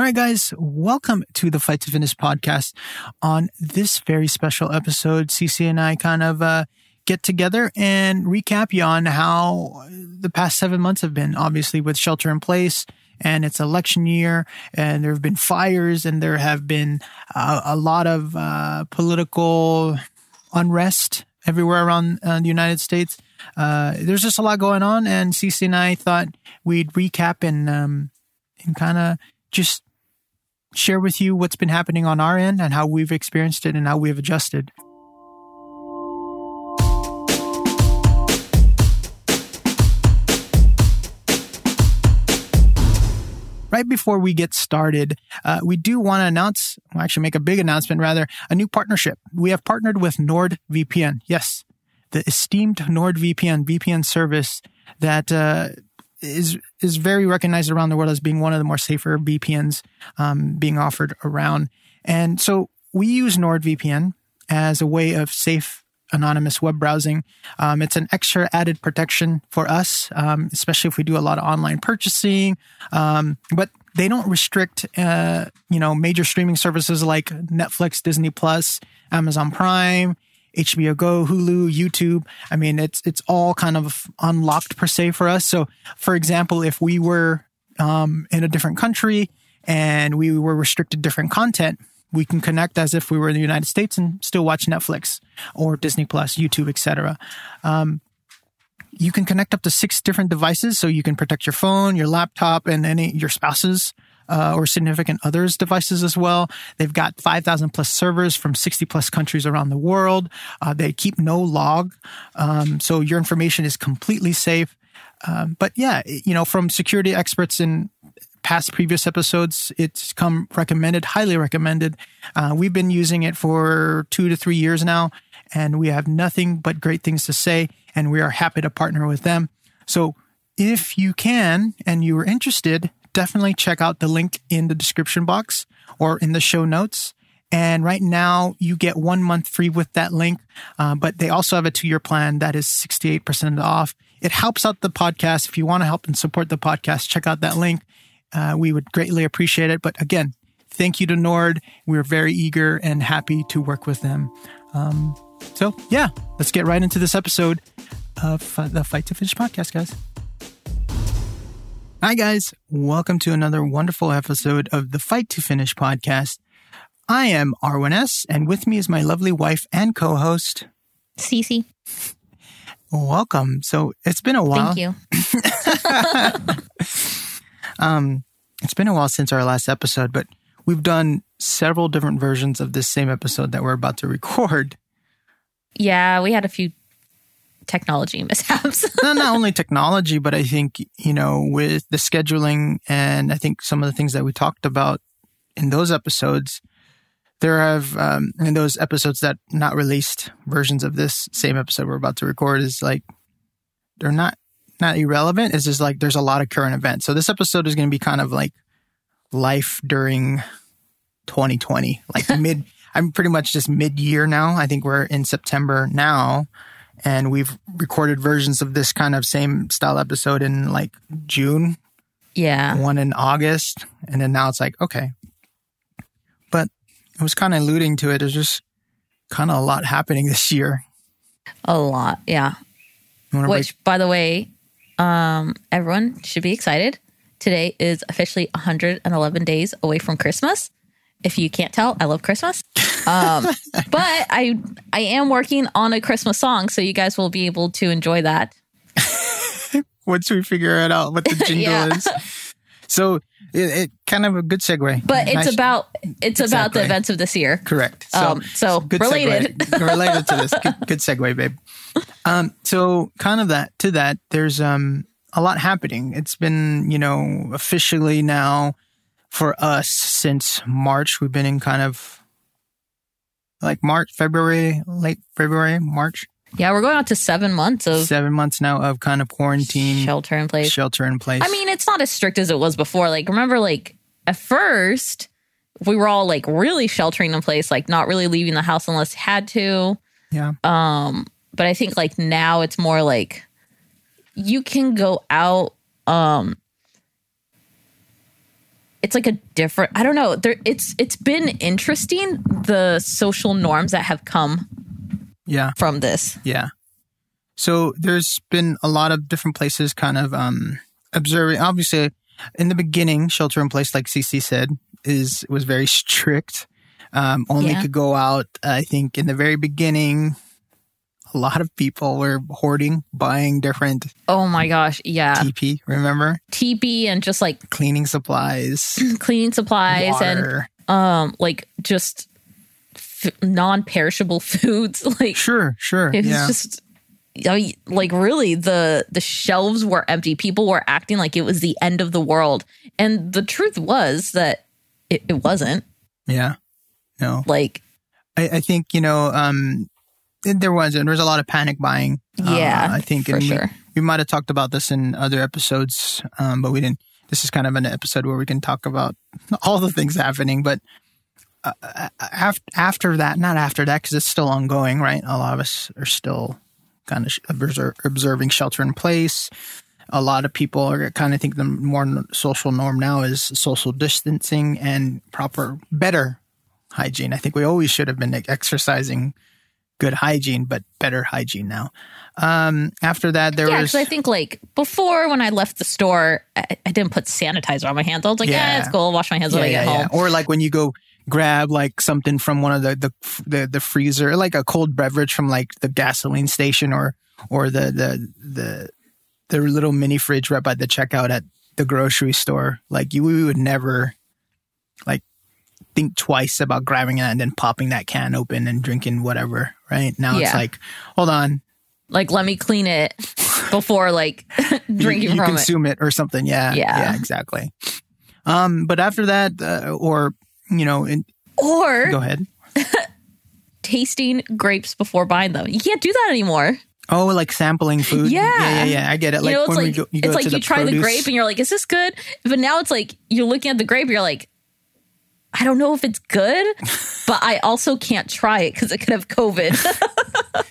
All right, guys, welcome to the Fight to Finish podcast. On this very special episode, CC and I kind of uh, get together and recap you on how the past seven months have been, obviously, with shelter in place. And it's election year, and there have been fires, and there have been uh, a lot of uh, political unrest everywhere around uh, the United States. Uh, there's just a lot going on, and CC and I thought we'd recap and um, and kind of just share with you what's been happening on our end and how we've experienced it and how we've adjusted. right before we get started, uh, we do want to announce, well, actually make a big announcement rather, a new partnership. We have partnered with NordVPN. Yes, the esteemed NordVPN VPN service that uh, is is very recognized around the world as being one of the more safer VPNs um, being offered around. And so we use NordVPN as a way of safe anonymous web browsing. Um, it's an extra added protection for us, um, especially if we do a lot of online purchasing. Um, but they don't restrict, uh, you know, major streaming services like Netflix, Disney Plus, Amazon Prime, HBO Go, Hulu, YouTube. I mean, it's it's all kind of unlocked per se for us. So, for example, if we were um, in a different country and we were restricted different content, we can connect as if we were in the United States and still watch Netflix or Disney Plus, YouTube, etc. Um, you can connect up to six different devices, so you can protect your phone, your laptop, and any your spouse's uh, or significant others devices as well. They've got 5,000 plus servers from 60 plus countries around the world. Uh, they keep no log. Um, so your information is completely safe. Um, but yeah, you know, from security experts in past previous episodes, it's come recommended, highly recommended. Uh, we've been using it for two to three years now, and we have nothing but great things to say, and we are happy to partner with them. So if you can and you are interested, definitely check out the link in the description box or in the show notes. And right now, you get one month free with that link. Uh, but they also have a two year plan that is 68% off. It helps out the podcast. If you want to help and support the podcast, check out that link. Uh, we would greatly appreciate it. But again, thank you to Nord. We're very eager and happy to work with them. Um, so, yeah, let's get right into this episode of uh, the Fight to Finish podcast, guys. Hi, guys. Welcome to another wonderful episode of the Fight to Finish podcast. I am Arwen S., and with me is my lovely wife and co host, Cece. Welcome. So it's been a while. Thank you. um, it's been a while since our last episode, but we've done several different versions of this same episode that we're about to record. Yeah, we had a few technology mishaps. not, not only technology, but I think, you know, with the scheduling and I think some of the things that we talked about in those episodes, there have, um, in those episodes that not released versions of this same episode we're about to record is like, they're not, not irrelevant. It's just like there's a lot of current events. So this episode is going to be kind of like life during 2020, like mid, I'm pretty much just mid year now. I think we're in September now and we've recorded versions of this kind of same style episode in like June. Yeah. One in August. And then now it's like, okay. But I was kind of alluding to it. There's just kind of a lot happening this year. A lot. Yeah. Which, break- by the way, um, everyone should be excited. Today is officially 111 days away from Christmas. If you can't tell, I love Christmas. Um, but I I am working on a Christmas song, so you guys will be able to enjoy that once we figure it out what the jingle yeah. is. So it, it, kind of a good segue. But it's nice. about it's exactly. about the events of this year. Correct. So, um, so good related related to this. Good, good segue, babe. Um, so kind of that to that. There's um a lot happening. It's been you know officially now for us since March. We've been in kind of like March, February, late February, March. Yeah, we're going out to seven months of seven months now of kind of quarantine, shelter in place, shelter in place. I mean, it's not as strict as it was before. Like, remember, like at first, we were all like really sheltering in place, like not really leaving the house unless had to. Yeah. Um, but I think like now it's more like you can go out. Um, it's like a different I don't know. There it's it's been interesting the social norms that have come yeah from this. Yeah. So there's been a lot of different places kind of um observing obviously in the beginning shelter in place like CC said is was very strict. Um only yeah. could go out I think in the very beginning a lot of people were hoarding, buying different. Oh my gosh, yeah. TP, remember? TP and just like cleaning supplies, cleaning supplies, water. and um, like just f- non-perishable foods. Like sure, sure, it's yeah. just. I mean, like really, the the shelves were empty. People were acting like it was the end of the world, and the truth was that it, it wasn't. Yeah, no. Like, I, I think you know, um, there was and there was a lot of panic buying. Uh, yeah, uh, I think for sure. We, we might have talked about this in other episodes, um, but we didn't. This is kind of an episode where we can talk about all the things happening. But uh, after after that, not after that, because it's still ongoing, right? A lot of us are still kind of observing shelter in place. A lot of people are kind of think the more social norm now is social distancing and proper, better hygiene. I think we always should have been exercising good hygiene, but better hygiene now. Um, after that, there was yeah, was. I think like before when I left the store, I, I, didn't put sanitizer on my hands. I was like, yeah, it's cool. I'll wash my hands yeah, when yeah, I get home. Or like when you go grab like something from one of the, the the the freezer, like a cold beverage from like the gasoline station or or the the the the little mini fridge right by the checkout at the grocery store. Like you, we would never like think twice about grabbing it and then popping that can open and drinking whatever. Right now, yeah. it's like, hold on, like let me clean it before like drinking you, you from consume it. it. or something. Yeah, yeah, yeah exactly. Um, but after that, uh, or you know, in, or go ahead. tasting grapes before buying them. You can't do that anymore. Oh, like sampling food. Yeah, yeah, yeah. yeah. I get it. Like you know, it's like go, you it's like you the try produce. the grape and you're like, "Is this good?" But now it's like you're looking at the grape, you're like, I don't know if it's good, but I also can't try it because it could have COVID.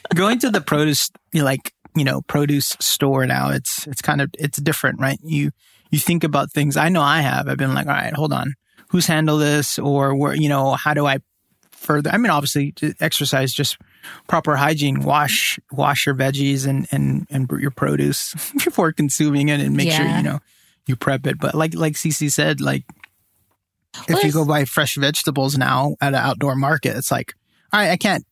Going to the produce, like you know, produce store now, it's it's kind of it's different, right? You you think about things. I know I have. I've been like, all right, hold on, who's handled this, or where you know, how do I further? I mean, obviously, exercise, just proper hygiene. Wash wash your veggies and and and your produce before consuming it, and make yeah. sure you know you prep it. But like like CC said, like if you go buy fresh vegetables now at an outdoor market, it's like, all right, I can't.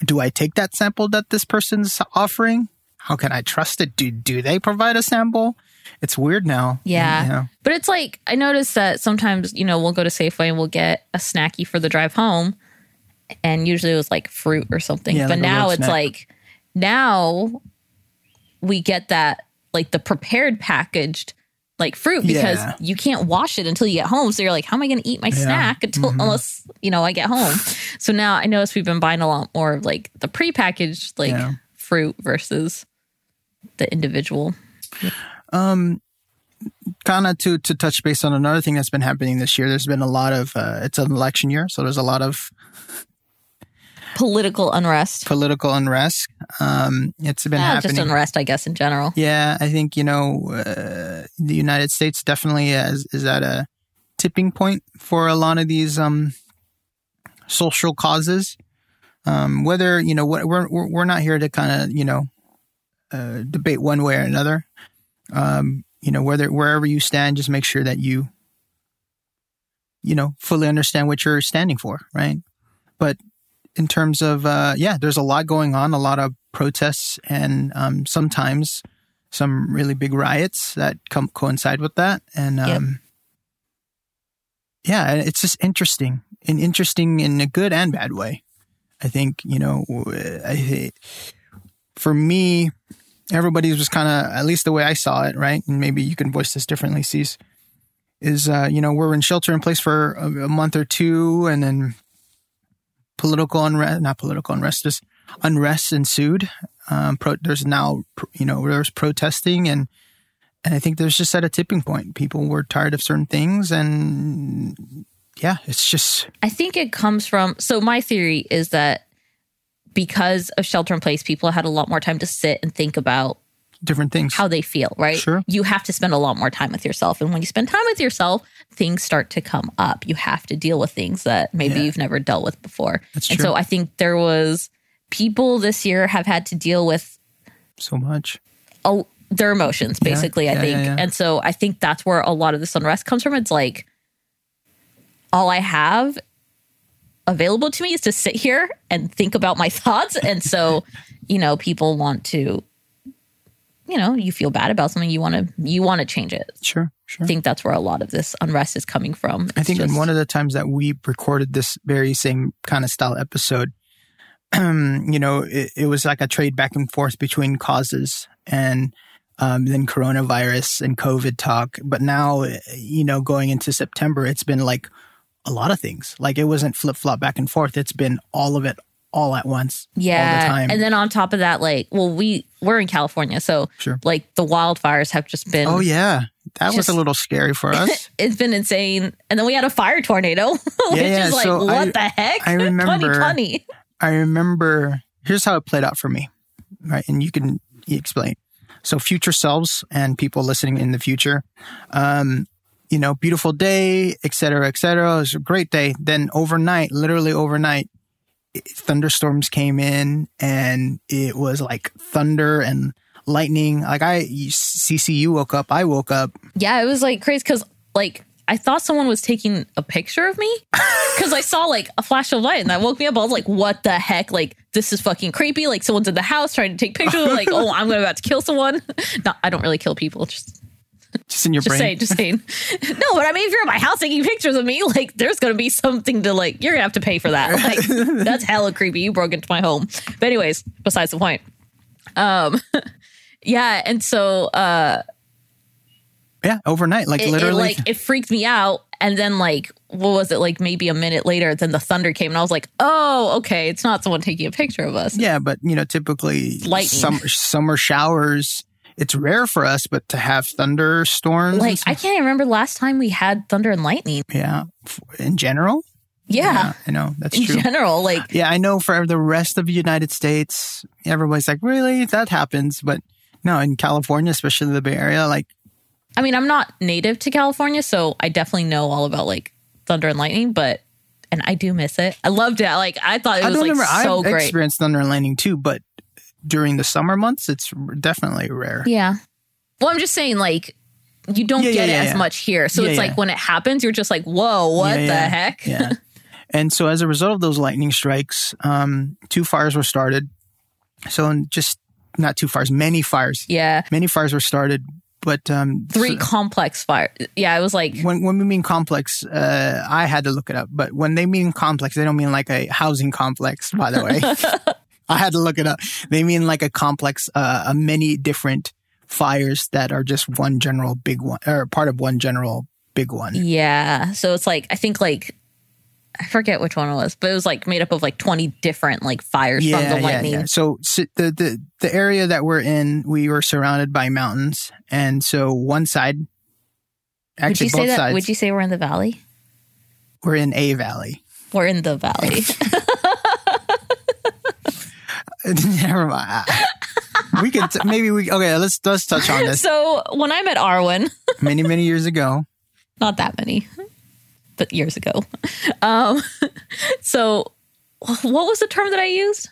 Do I take that sample that this person's offering? How can I trust it? Do do they provide a sample? It's weird now. Yeah. Mm, you know? But it's like I notice that sometimes, you know, we'll go to Safeway and we'll get a snacky for the drive home. And usually it was like fruit or something. Yeah, but like now it's snack. like now we get that like the prepared packaged like fruit because yeah. you can't wash it until you get home. So you're like, how am I going to eat my yeah. snack until mm-hmm. unless you know I get home? so now I notice we've been buying a lot more of like the prepackaged like yeah. fruit versus the individual. Um, kind of to to touch base on another thing that's been happening this year. There's been a lot of uh, it's an election year, so there's a lot of political unrest. Political unrest. Um, it's been yeah, happening. Just unrest, I guess, in general. Yeah, I think you know uh, the United States definitely is, is at a tipping point for a lot of these um, social causes. Um, whether you know we're we're we're not here to kind of you know uh, debate one way or another. Um, you know whether wherever you stand, just make sure that you you know fully understand what you're standing for, right? But in terms of uh, yeah, there's a lot going on, a lot of protests, and um, sometimes some really big riots that come coincide with that. And um, yep. yeah, it's just interesting and interesting in a good and bad way. I think you know, I for me, everybody's was kind of at least the way I saw it, right? And maybe you can voice this differently, Sees is uh, you know we're in shelter in place for a, a month or two, and then political unrest, not political unrest, just unrest ensued. Um, pro- there's now, you know, there's protesting and, and I think there's just at a tipping point. People were tired of certain things and yeah, it's just. I think it comes from, so my theory is that because of shelter in place, people had a lot more time to sit and think about different things how they feel right sure you have to spend a lot more time with yourself and when you spend time with yourself things start to come up. You have to deal with things that maybe Yeah. you've never dealt with before. That's and true. so I think there was people this year have had to deal with So much. oh, their emotions, Yeah, basically, I yeah, think. yeah, yeah. And so I think that's where a lot of this unrest comes from. It's like all I have available to me is to sit here and think about my thoughts. And so, you know, people want to, you know, you feel bad about something, you want to you want to change it. Sure, sure. I think that's where a lot of this unrest is coming from. I It's think in just- one of the times that we recorded this very same kind of style episode, you know, it, it was like a trade back and forth between causes and um, then coronavirus and COVID talk. But now, you know, going into September, it's been like a lot of things. Like it wasn't flip flop back and forth. It's been all of it all at once. yeah All the time. and then on top of that like well we we're in california so Sure. like the wildfires have just been oh, yeah. That was a little scary for us. it's been insane. And then we had a fire tornado, which yeah, is like, so what I- the heck? I remember- 2020. I remember here's how it played out for me, right? And you can explain. So, future selves and people listening in the future, um, you know, beautiful day, et cetera, et cetera. It was a great day. Then overnight, literally overnight, thunderstorms came in and it was like thunder and lightning. Like I, you- CCU woke up, I woke up. Yeah, it was like crazy because like I thought someone was taking a picture of me because I saw like a flash of light and that woke me up. I was like, what the heck? Like, this is fucking creepy. Like, someone's in the house trying to take pictures. like, oh, I'm about to kill someone. No, I don't really kill people. Just, Just in your just brain. saying, just saying. No, but I mean, if you're at my house taking pictures of me, like, there's going to be something to like, you're going to have to pay for that. Like, that's hella creepy. You broke into my home. But, anyways, besides the point. Um, yeah. And so, uh, yeah, overnight, like it, it, literally. like it freaked me out and then like what was it like maybe a minute later then the thunder came and i was like oh okay it's not someone taking a picture of us Yeah, but you know, typically Lightning. summer summer showers. It's rare for us, but to have thunderstorms, like i can't remember last time we had thunder and lightning. Yeah, in general, yeah, I know. That's in true. general like yeah, I know for the rest of the United States, everybody's like, really, that happens, but no, in California, especially the Bay Area, like, i mean i'm not native to california so i definitely know all about like thunder and lightning but and i do miss it. I loved it. Like i thought it I was don't like remember. so I've great. experienced thunder and lightning too, but during the summer months, it's definitely rare. yeah well i'm just saying like you don't Yeah, get yeah, it as yeah. much here so it's like when it happens you're just like whoa what the heck yeah. And so as a result of those lightning strikes, um, two fires were started. So in just not two fires, many fires. yeah Many fires were started, but um, three so- complex fire. Yeah, it was like when when we mean complex, uh, I had to look it up. But when they mean complex, they don't mean like a housing complex. By the way, I had to look it up. They mean like a complex, uh, a many different fires that are just one general big one, or part of one general big one. yeah. So it's like I think like I forget which one it was, but it was like made up of like twenty different like fires from the lightning. So, so the, the the area that we're in, we were surrounded by mountains, and so one side, Would actually you say both that? sides, Would you say we're in the valley? we're in a valley. We're in the valley. Never mind. We could t- maybe we okay. Let's let's touch on this. so when I met Arwen, Many many years ago, not that many, but years ago. Um, so what was the term that I used?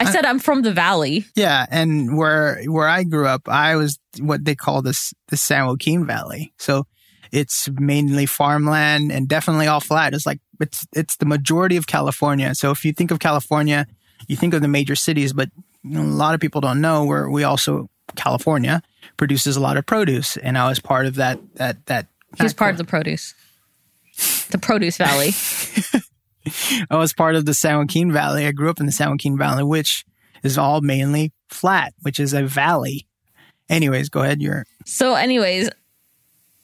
I said I'm from the valley. yeah, and where where I grew up, I was what they call this the San Joaquin Valley. So it's mainly farmland and definitely all flat. It's like it's it's the majority of California. So if you think of California, you think of the major cities, but a lot of people don't know where we also California produces a lot of produce, and I was part of that that that. He was part of the produce, the produce valley. I was part of the San Joaquin Valley. I grew up in the San Joaquin Valley, which is all mainly flat, which is a valley. Anyways, go ahead. You're So, anyways,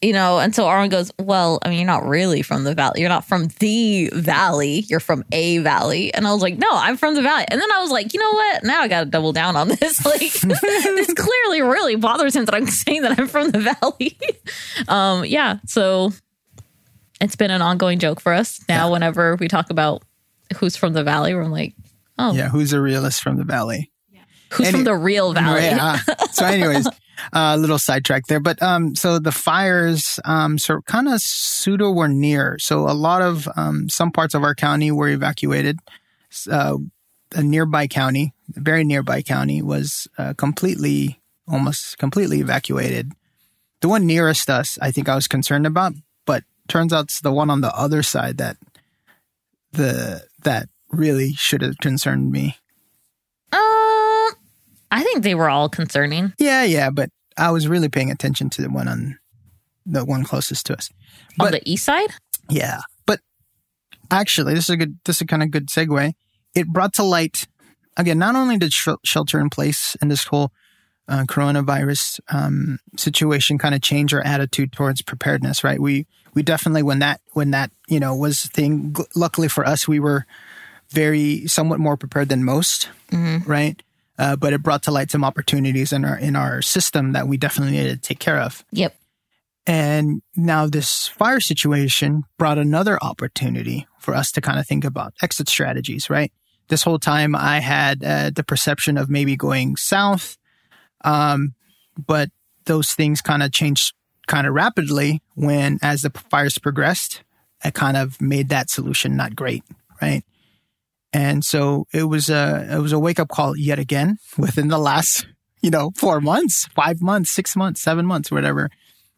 you know, and so Arwen goes, Well, I mean, you're not really from the valley. You're not from the valley. You're from a valley. And I was like, No, I'm from the valley. And then I was like, You know what? Now I got to double down on this. Like, this clearly really bothers him that I'm saying that I'm from the valley. um, yeah. So it's been an ongoing joke for us. Now, whenever we talk about who's from the valley, we're like, Oh, yeah. Who's a realist from the valley? who's any- from the real valley? Yeah. so, anyways, a little sidetrack there, but um, so the fires um, so kind of pseudo were near. So a lot of um, some parts of our county were evacuated. Uh, a nearby county, a very nearby county, was uh, completely, almost completely evacuated. The one nearest us, I think I was concerned about, but turns out it's the one on the other side that the that really should have concerned me. I think they were all concerning. Yeah, yeah, but I was really paying attention to the one on the one closest to us. But, on the east side? Yeah. But actually, this is a good this is a kind of good segue. It brought to light again, not only did sh- shelter in place and this whole uh, coronavirus um, situation kind of change our attitude towards preparedness, right? We we definitely when that when that you know was thing. Luckily for us, we were very somewhat more prepared than most, mm-hmm. right? Uh, but it brought to light some opportunities in our in our system that we definitely needed to take care of. Yep. And now this fire situation brought another opportunity for us to kind of think about exit strategies, right? This whole time I had uh, the perception of maybe going south, um, but those things kind of changed kind of rapidly when, as the fires progressed, it kind of made that solution not great, right? And so it was a, it was a wake up call yet again within the last, you know, four months, five months, six months, seven months, whatever,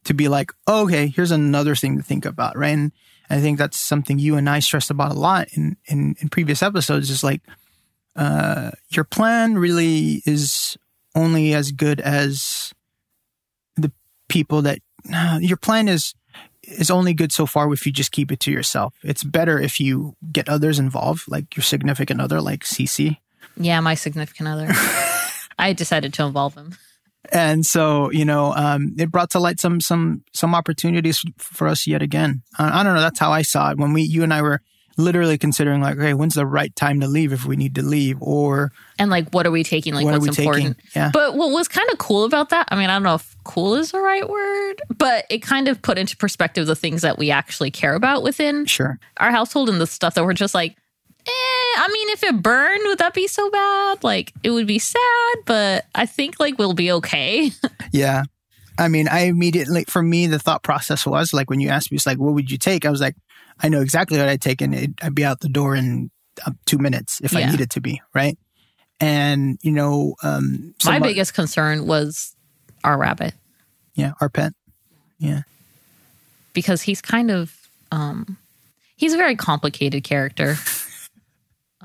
to be like, okay, here's another thing to think about. Right. And I think that's something you and I stressed about a lot in, in, in previous episodes is like, uh, your plan really is only as good as the people that uh, your plan is is only good so far if you just keep it to yourself. It's better if you get others involved, like your significant other, like Cece. Yeah, my significant other. I decided to involve him. And so, you know, um, it brought to light some some some opportunities for us yet again. I, I don't know. That's how I saw it when we, you and I were literally considering like, okay, when's the right time to leave if we need to leave, or and like, what are we taking? Like, what what's important? Taking? Yeah. But what was kind of cool about that? I mean, I don't know if cool is the right word, but it kind of put into perspective the things that we actually care about within sure our household and the stuff that we're just like. Eh, I mean, if it burned, would that be so bad? Like, it would be sad, but I think like we'll be okay. yeah. I mean, I immediately, for me, the thought process was like when you asked me, it's like, what would you take? I was like, I know exactly what I'd take and it, I'd be out the door in uh, two minutes if yeah. I needed to be, right? And, you know, um, my biggest concern was our rabbit. Yeah, our pet. Yeah. Because he's kind of, um, he's a very complicated character.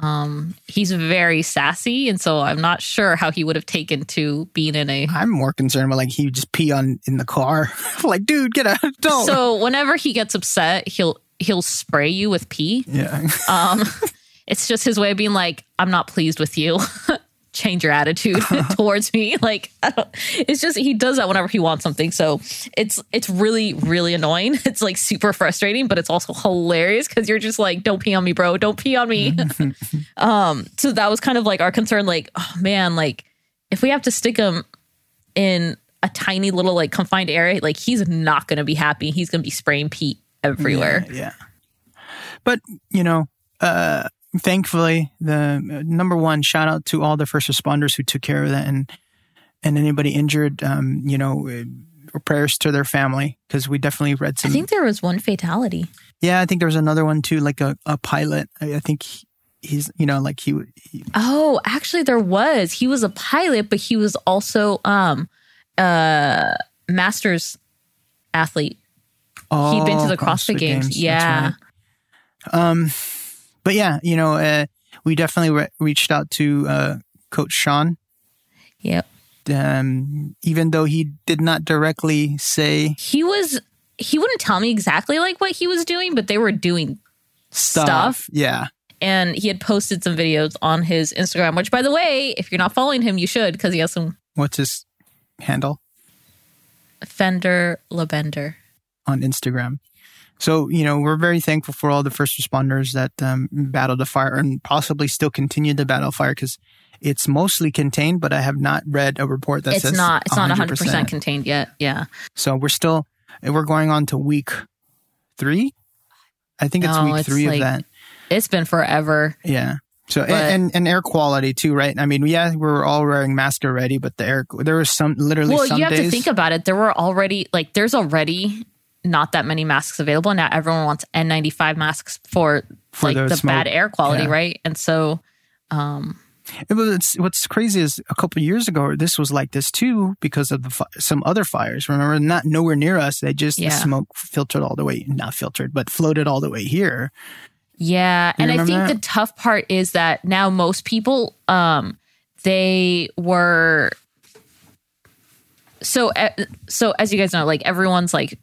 Um, he's very sassy, and so I'm not sure how he would have taken to being in a. I'm more concerned about like he would just pee on in the car, like dude, get out, don't. So whenever he gets upset, he'll he'll spray you with pee. Yeah. um, it's just his way of being like, I'm not pleased with you. Change your attitude towards me. Like, it's just he does that whenever he wants something. So it's it's really really annoying. It's like super frustrating, but it's also hilarious because you're just like, don't pee on me, bro. Don't pee on me. um. So that was kind of like our concern. Like, oh man, like if we have to stick him in a tiny little like confined area, like he's not going to be happy. He's going to be spraying pee everywhere. Yeah, yeah. But, you know, uh, thankfully, the uh, number one shout out to all the first responders who took care of that and, and anybody injured, um, you know, uh, prayers to their family because we definitely read some. I think there was one fatality. Yeah, I think there was another one too, like a, a pilot. I, I think he, he's, you know, like he, he. Oh, actually, there was. He was a pilot, but he was also um, uh, masters athlete. Oh, He'd been to the CrossFit, CrossFit Games. games. Yeah. Right. Um, but yeah, you know, uh, we definitely re- reached out to uh, Coach Sean. Yep. Um, even though he did not directly say he was, he wouldn't tell me exactly like what he was doing, but they were doing stuff. stuff. Yeah. And he had posted some videos on his Instagram, which, by the way, if you're not following him, you should because he has some. What's his handle? Fender Labender on Instagram. So, you know, we're very thankful for all the first responders that um, battled the fire and possibly still continue to battle fire because it's mostly contained, but I have not read a report that it's says not, it's 100%. not 100% contained yet. Yeah. So we're still, we're going on to week three. I think it's week it's three like, of that. It's been forever. Yeah. So but, and, and air quality too, right? I mean, yeah, we were all wearing masks already, but the air there was some literally. Well, you have days, to think about it. There were already like there's already not that many masks available now. Everyone wants N95 masks for, for like the, the bad air quality, yeah. right? And so, um, it was, what's crazy is a couple years ago, this was like this too because of the some other fires. Remember, not nowhere near us. They just yeah. the smoke filtered all the way, not filtered, but floated all the way here. Yeah. And I think that? the tough part is that now most people, um, they were so so as you guys know like everyone's like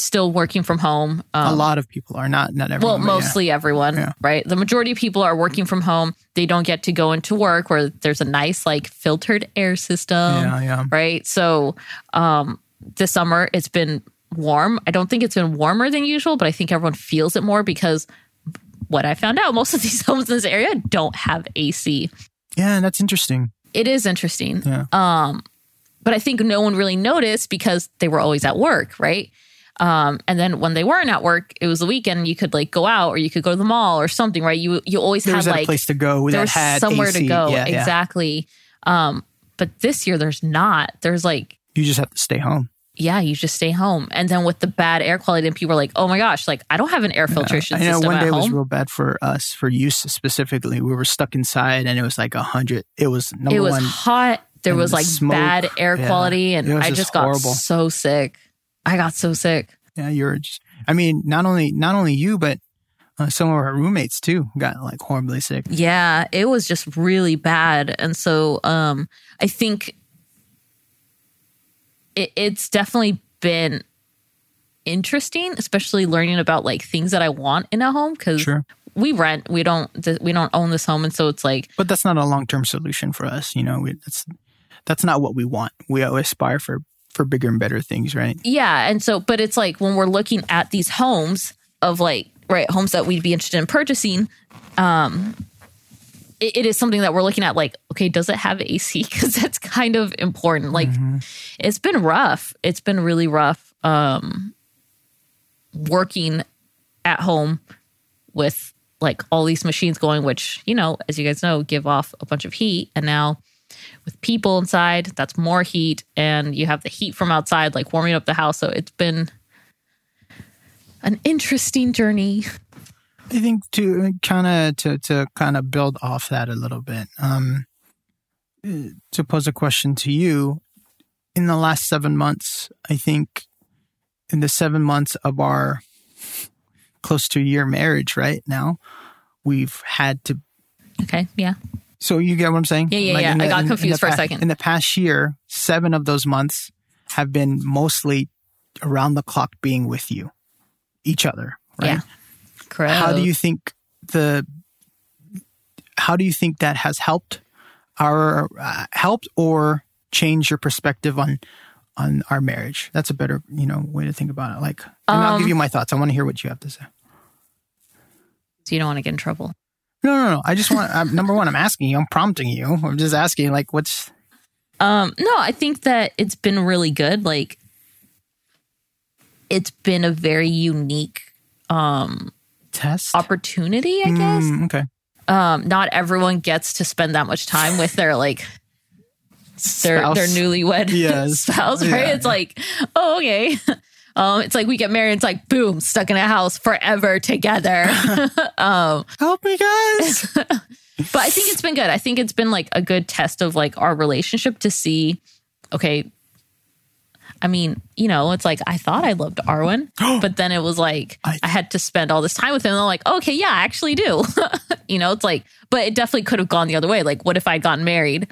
still working from home um, a lot of people are not not everyone well mostly yeah. everyone yeah. right the majority of people are working from home they don't get to go into work where there's a nice like filtered air system yeah, yeah. right so um this summer it's been warm i don't think it's been warmer than usual but i think everyone feels it more because what I found out, most of these homes in this area don't have AC. Yeah, that's interesting. It is interesting. Yeah. Um, but I think no one really noticed because they were always at work, right? Um, and then when they weren't at work, it was the weekend. You could like go out, or you could go to the mall, or something, right? You you always there had like a place to go. There was somewhere AC. to go, yeah, exactly. Yeah. Um, but this year there's not. There's like you just have to stay home yeah, you just stay home. And then with the bad air quality, and people are like, oh my gosh, like I don't have an air filtration yeah, I know one day was real bad for us, for use specifically. We were stuck inside and it was like a hundred. It was number It was one, hot. There was like smoke. bad air quality and I just, got so sick. I got so sick. Yeah, you're just, I mean, not only, not only you, but uh, some of our roommates too got like horribly sick. Yeah, it was just really bad. And so um I think it, it's definitely been interesting, especially learning about like things that I want in a home because sure. we rent, we don't we don't own this home, and so it's like. But that's not a long term solution for us, you know. We, that's that's not what we want. We aspire for for bigger and better things, right? Yeah, and so, but it's like when we're looking at these homes of like right homes that we'd be interested in purchasing. Um, it, is something that we're looking at like okay does it have ac because that's kind of important like mm-hmm. it's been rough it's been really rough um working at home with like all these machines going which you know as you guys know give off a bunch of heat and now with people inside that's more heat and you have the heat from outside like warming up the house so it's been an interesting journey I think to kind of to to kind of build off that a little bit. Um, to pose a question to you, in the last seven months, I think in the seven months of our close to a year marriage, right now, we've had to. Okay. Yeah. So you get what I'm saying? Yeah, yeah, like yeah. The, I got confused for a second. In the past year, seven of those months have been mostly around the clock being with you, each other, right? Yeah. Correct. How do you think the how do you think that has helped our uh, helped or changed your perspective on on our marriage? That's a better you know way to think about it. Like, um, I'll give um, you my thoughts. I want to hear what you have to say. So you don't want to get in trouble. No, no, no. I just want I'm, number one. I'm asking you. I'm prompting you. I'm just asking. Like, what's um, no, I think that it's been really good. Like, it's been a very unique um test opportunity, I guess. Mm, okay. Um, not everyone gets to spend that much time with their like their spouse. their newlywed yes. spouse, right? Yeah. It's like, oh, okay. Um, it's like we get married. It's like boom, stuck in a house forever together. um, Help me, guys. but I think it's been good. I think it's been like a good test of like our relationship to see, okay, I mean, you know, it's like I thought I loved Arwen, but then it was like I, I, had to spend all this time with him. And I'm like, okay, yeah, I actually do. you know, it's like, but it definitely could have gone the other way. Like, what if I'd gotten married?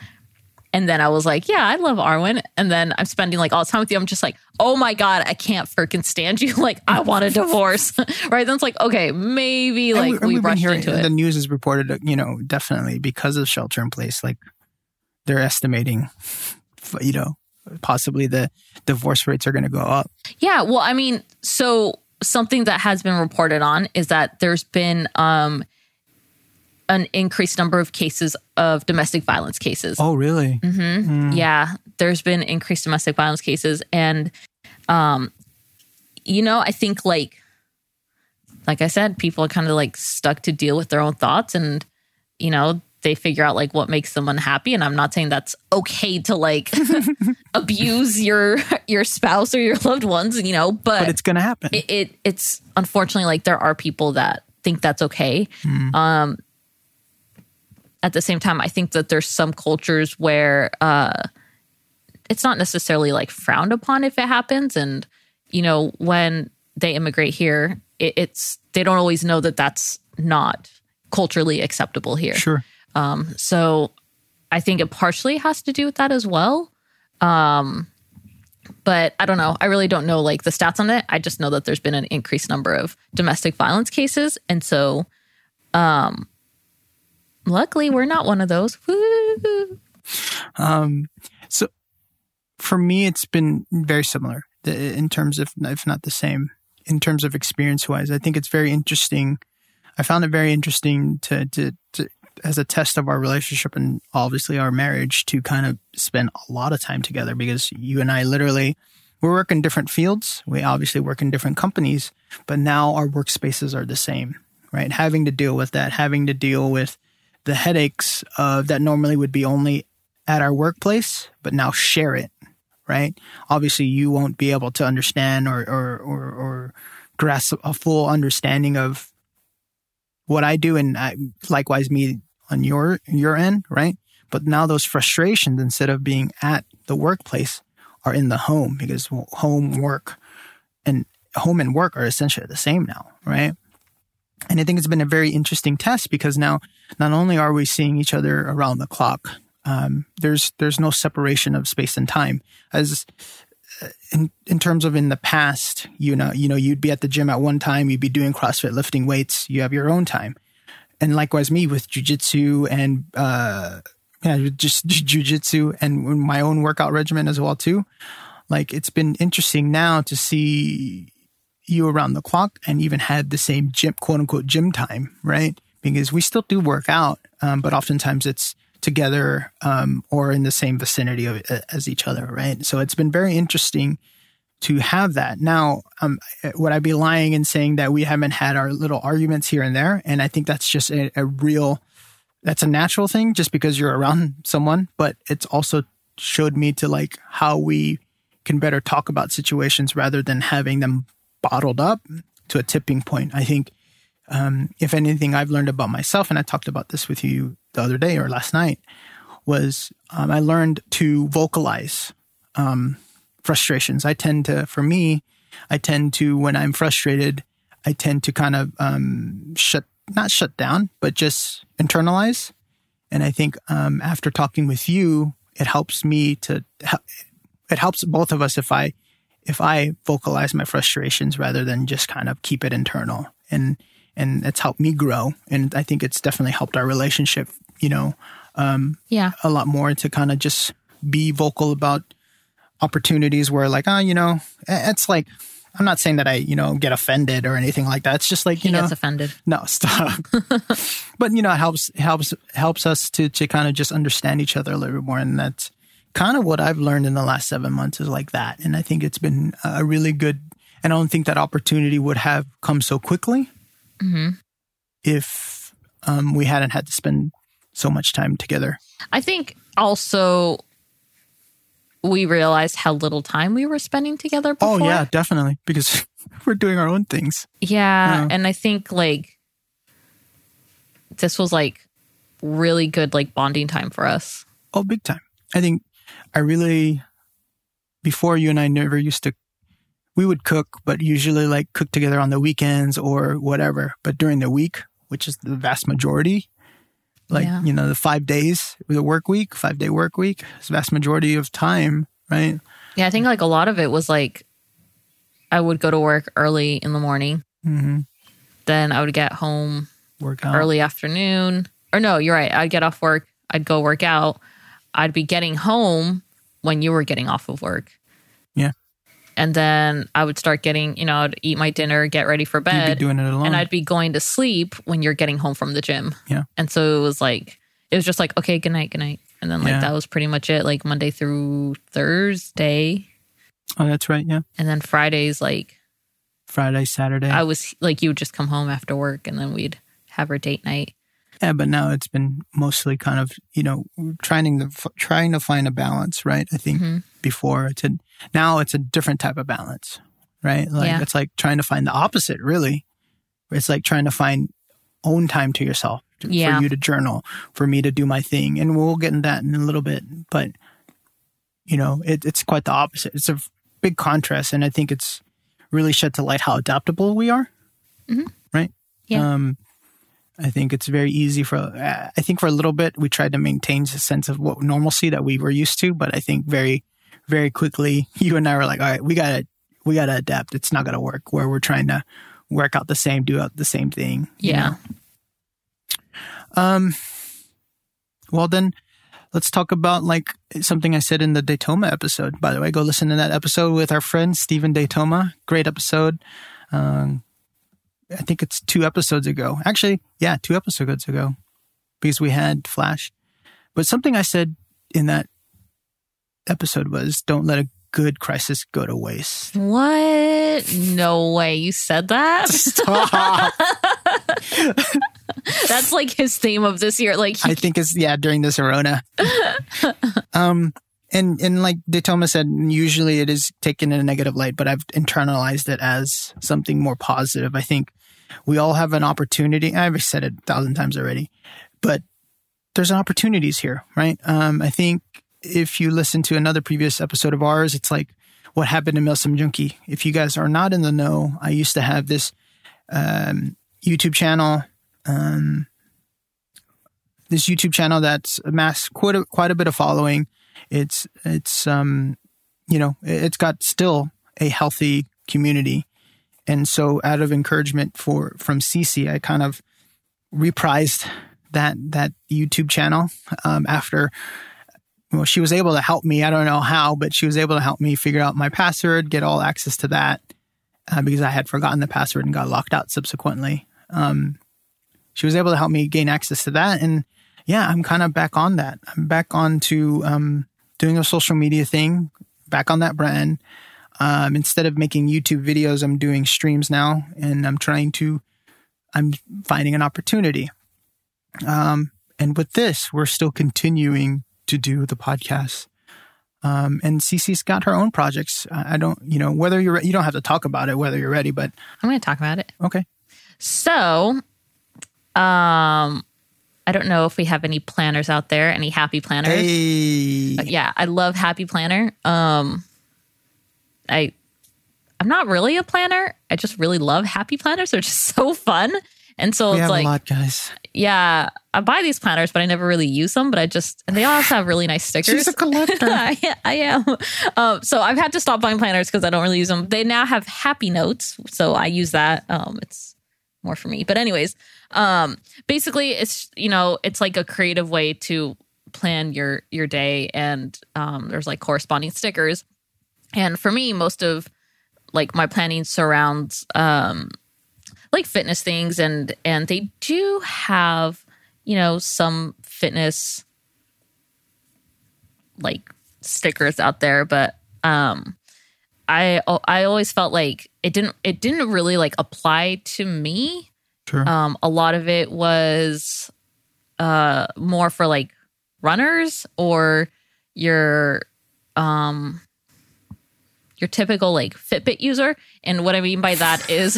And then I was like, yeah, I love Arwen. And then I'm spending like all the time with you. I'm just like, oh my God, I can't freaking stand you. like, I want a divorce. right. Then it's like, okay, maybe like we, we rushed into it. The news is reported, you know, definitely because of shelter in place, like they're estimating, you know, possibly the divorce rates are going to go up. Yeah. Well, I mean, so something that has been reported on is that there's been um, an increased number of cases of domestic violence cases. Oh, really? Mm-hmm. Mm. Yeah. There's been increased domestic violence cases. And, um, you know, I think like, like I said, people are kind of like stuck to deal with their own thoughts and you know, they figure out like what makes them unhappy and i'm not saying that's okay to like abuse your your spouse or your loved ones you know but, but it's gonna happen it, it, it's unfortunately like there are people that think that's okay mm. um at the same time i think that there's some cultures where uh it's not necessarily like frowned upon if it happens and you know when they immigrate here it, it's they don't always know that that's not culturally acceptable here sure um, so I think it partially has to do with that as well. Um, but I don't know. I really don't know like the stats on it. I just know that there's been an increased number of domestic violence cases, and so, um, luckily we're not one of those. Um, so for me, it's been very similar in terms of, if not the same, in terms of experience wise. I think it's very interesting. I found it very interesting to to to as a test of our relationship and obviously our marriage to kind of spend a lot of time together because you and I literally we work in different fields. We obviously work in different companies, but now our workspaces are the same, right? Having to deal with that, having to deal with the headaches of that normally would be only at our workplace, but now share it, right? Obviously, you won't be able to understand or or or, or grasp a full understanding of what I do, and I, likewise me on your your end, right? But now those frustrations, instead of being at the workplace, are in the home because home work and home and work are essentially the same now, right? And I think it's been a very interesting test because now not only are we seeing each other around the clock, um, there's there's no separation of space and time. As uh, in in terms of in the past, you know, you know, you'd be at the gym at one time, you'd be doing CrossFit, lifting weights. You have your own time and likewise me with jujitsu and uh, yeah, just jujitsu and my own workout regimen as well too. Like it's been interesting now to see you around the clock and even had the same gym, quote unquote, gym time, right? Because we still do work out, um, but oftentimes it's together um, or in the same vicinity of, as each other, right? So it's been very interesting to have that. Now, um, would I be lying in saying that we haven't had our little arguments here and there? And I think that's just a, a real, that's a natural thing just because you're around someone, but it's also showed me to like how we can better talk about situations rather than having them bottled up to a tipping point. I think, um, if anything I've learned about myself, and I talked about this with you the other day or last night, was um, I learned to vocalize um, frustrations. I tend to, for me, I tend to, when I'm frustrated, I tend to kind of um, shut, not shut down, but just internalize. And I think um, after talking with you, it helps me to, it helps both of us if I, if I vocalize my frustrations rather than just kind of keep it internal. And, and it's helped me grow. And I think it's definitely helped our relationship, you know, um, yeah, a lot more to kind of just be vocal about opportunities where like, oh, you know, it's like, I'm not saying that I, you know, get offended or anything like that. It's just like, you he know, gets offended. No, stop. but you know, it helps, helps, helps us to, to kind of just understand each other a little bit more. And that's kind of what I've learned in the last seven months is like that. And I think it's been a really good, and I don't think that opportunity would have come so quickly mm-hmm. if um, we hadn't had to spend so much time together. I think also we realized how little time we were spending together before. Oh yeah, definitely because we're doing our own things. Yeah, yeah, and I think like this was like really good like bonding time for us. Oh, big time. I think I really before you and I never used to we would cook, but usually like cook together on the weekends or whatever. But during the week, which is the vast majority, like yeah. you know the five days the work week five day work week is vast majority of time right yeah i think like a lot of it was like i would go to work early in the morning mm-hmm. then i would get home work out. early afternoon or no you're right i'd get off work i'd go work out i'd be getting home when you were getting off of work yeah and then I would start getting, you know, I'd eat my dinner, get ready for bed, doing it alone. and I'd be going to sleep when you're getting home from the gym. Yeah, and so it was like it was just like okay, good night, good night, and then like yeah. that was pretty much it, like Monday through Thursday. Oh, that's right. Yeah, and then Fridays like Friday, Saturday. I was like you would just come home after work, and then we'd have our date night. Yeah, but now it's been mostly kind of you know trying to trying to find a balance, right? I think mm-hmm. before it's a now it's a different type of balance, right? Like yeah. it's like trying to find the opposite, really. It's like trying to find own time to yourself yeah. for you to journal, for me to do my thing, and we'll get into that in a little bit. But you know, it, it's quite the opposite. It's a big contrast, and I think it's really shed to light how adaptable we are. Mm-hmm. Right? Yeah. Um, I think it's very easy for, uh, I think for a little bit, we tried to maintain a sense of what normalcy that we were used to. But I think very, very quickly, you and I were like, all right, we gotta, we gotta adapt. It's not gonna work where we're trying to work out the same, do out the same thing. Yeah. Know? Um, well then let's talk about like something I said in the Daytoma episode. By the way, go listen to that episode with our friend Stephen Daytoma. Great episode. Um, I think it's two episodes ago. Actually, yeah, two episodes ago because we had Flash. But something I said in that episode was don't let a good crisis go to waste. What? No way. You said that? Stop. That's like his theme of this year. Like he- I think it's yeah, during this Arona. um and and like Daytoma said, usually it is taken in a negative light, but I've internalized it as something more positive. I think we all have an opportunity. I've said it a thousand times already, but there's opportunities here, right? Um, I think if you listen to another previous episode of ours, it's like what happened to Milsim Junkie. If you guys are not in the know, I used to have this um, YouTube channel, um, this YouTube channel that's amassed quite a, quite a bit of following. It's it's um, you know it's got still a healthy community, and so out of encouragement for from Cece, I kind of reprised that that YouTube channel um, after well, she was able to help me. I don't know how, but she was able to help me figure out my password, get all access to that uh, because I had forgotten the password and got locked out subsequently. Um, she was able to help me gain access to that. And yeah, I'm kind of back on that. I'm back on to um, doing a social media thing, back on that brand. Um, instead of making YouTube videos, I'm doing streams now and I'm trying to, I'm finding an opportunity. Um, and with this, we're still continuing to do the podcast. Um, and Cece's got her own projects. I don't, you know, whether you're, you don't have to talk about it, whether you're ready, but I'm going to talk about it. Okay. So, um, I don't know if we have any planners out there, any happy planners. Hey. Yeah, I love happy planner. Um, I, I'm not really a planner. I just really love happy planners. They're just so fun. And so we it's like, a lot, guys. Yeah, I buy these planners, but I never really use them. But I just, and they also have really nice stickers. She's a collector. I, I, am. Um, so I've had to stop buying planners because I don't really use them. They now have happy notes, so I use that. Um, it's more for me. But anyways, um, basically, it's you know, it's like a creative way to plan your your day, and um, there's like corresponding stickers. And for me, most of like my planning surrounds um like fitness things and and they do have you know some fitness like stickers out there but um i i always felt like it didn't it didn't really like apply to me sure. um a lot of it was uh more for like runners or your um your typical like Fitbit user. And what I mean by that is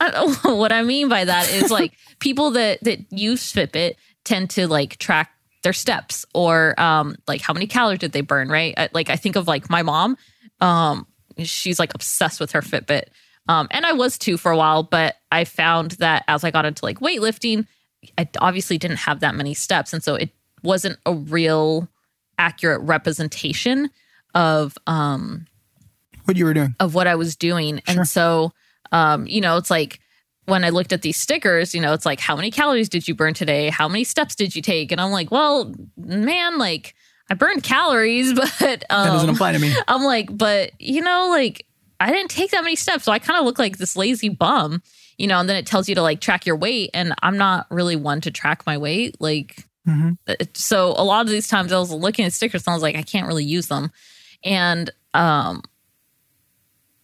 what I mean by that is like people that that use Fitbit tend to like track their steps or um like how many calories did they burn, right? Like I think of like my mom, um she's like obsessed with her Fitbit. Um and I was too for a while, but I found that as I got into like weightlifting, I obviously didn't have that many steps and so it wasn't a real accurate representation of um what you were doing of what I was doing. Sure. And so um, you know, it's like when I looked at these stickers, you know, it's like, how many calories did you burn today? How many steps did you take? And I'm like, well, man, like I burned calories, but um, that doesn't apply to me. I'm like, but you know, like I didn't take that many steps, so I kind of look like this lazy bum, you know. And then it tells you to like track your weight, and I'm not really one to track my weight, like. Mm-hmm. So a lot of these times I was looking at stickers and I was like, I can't really use them. And um,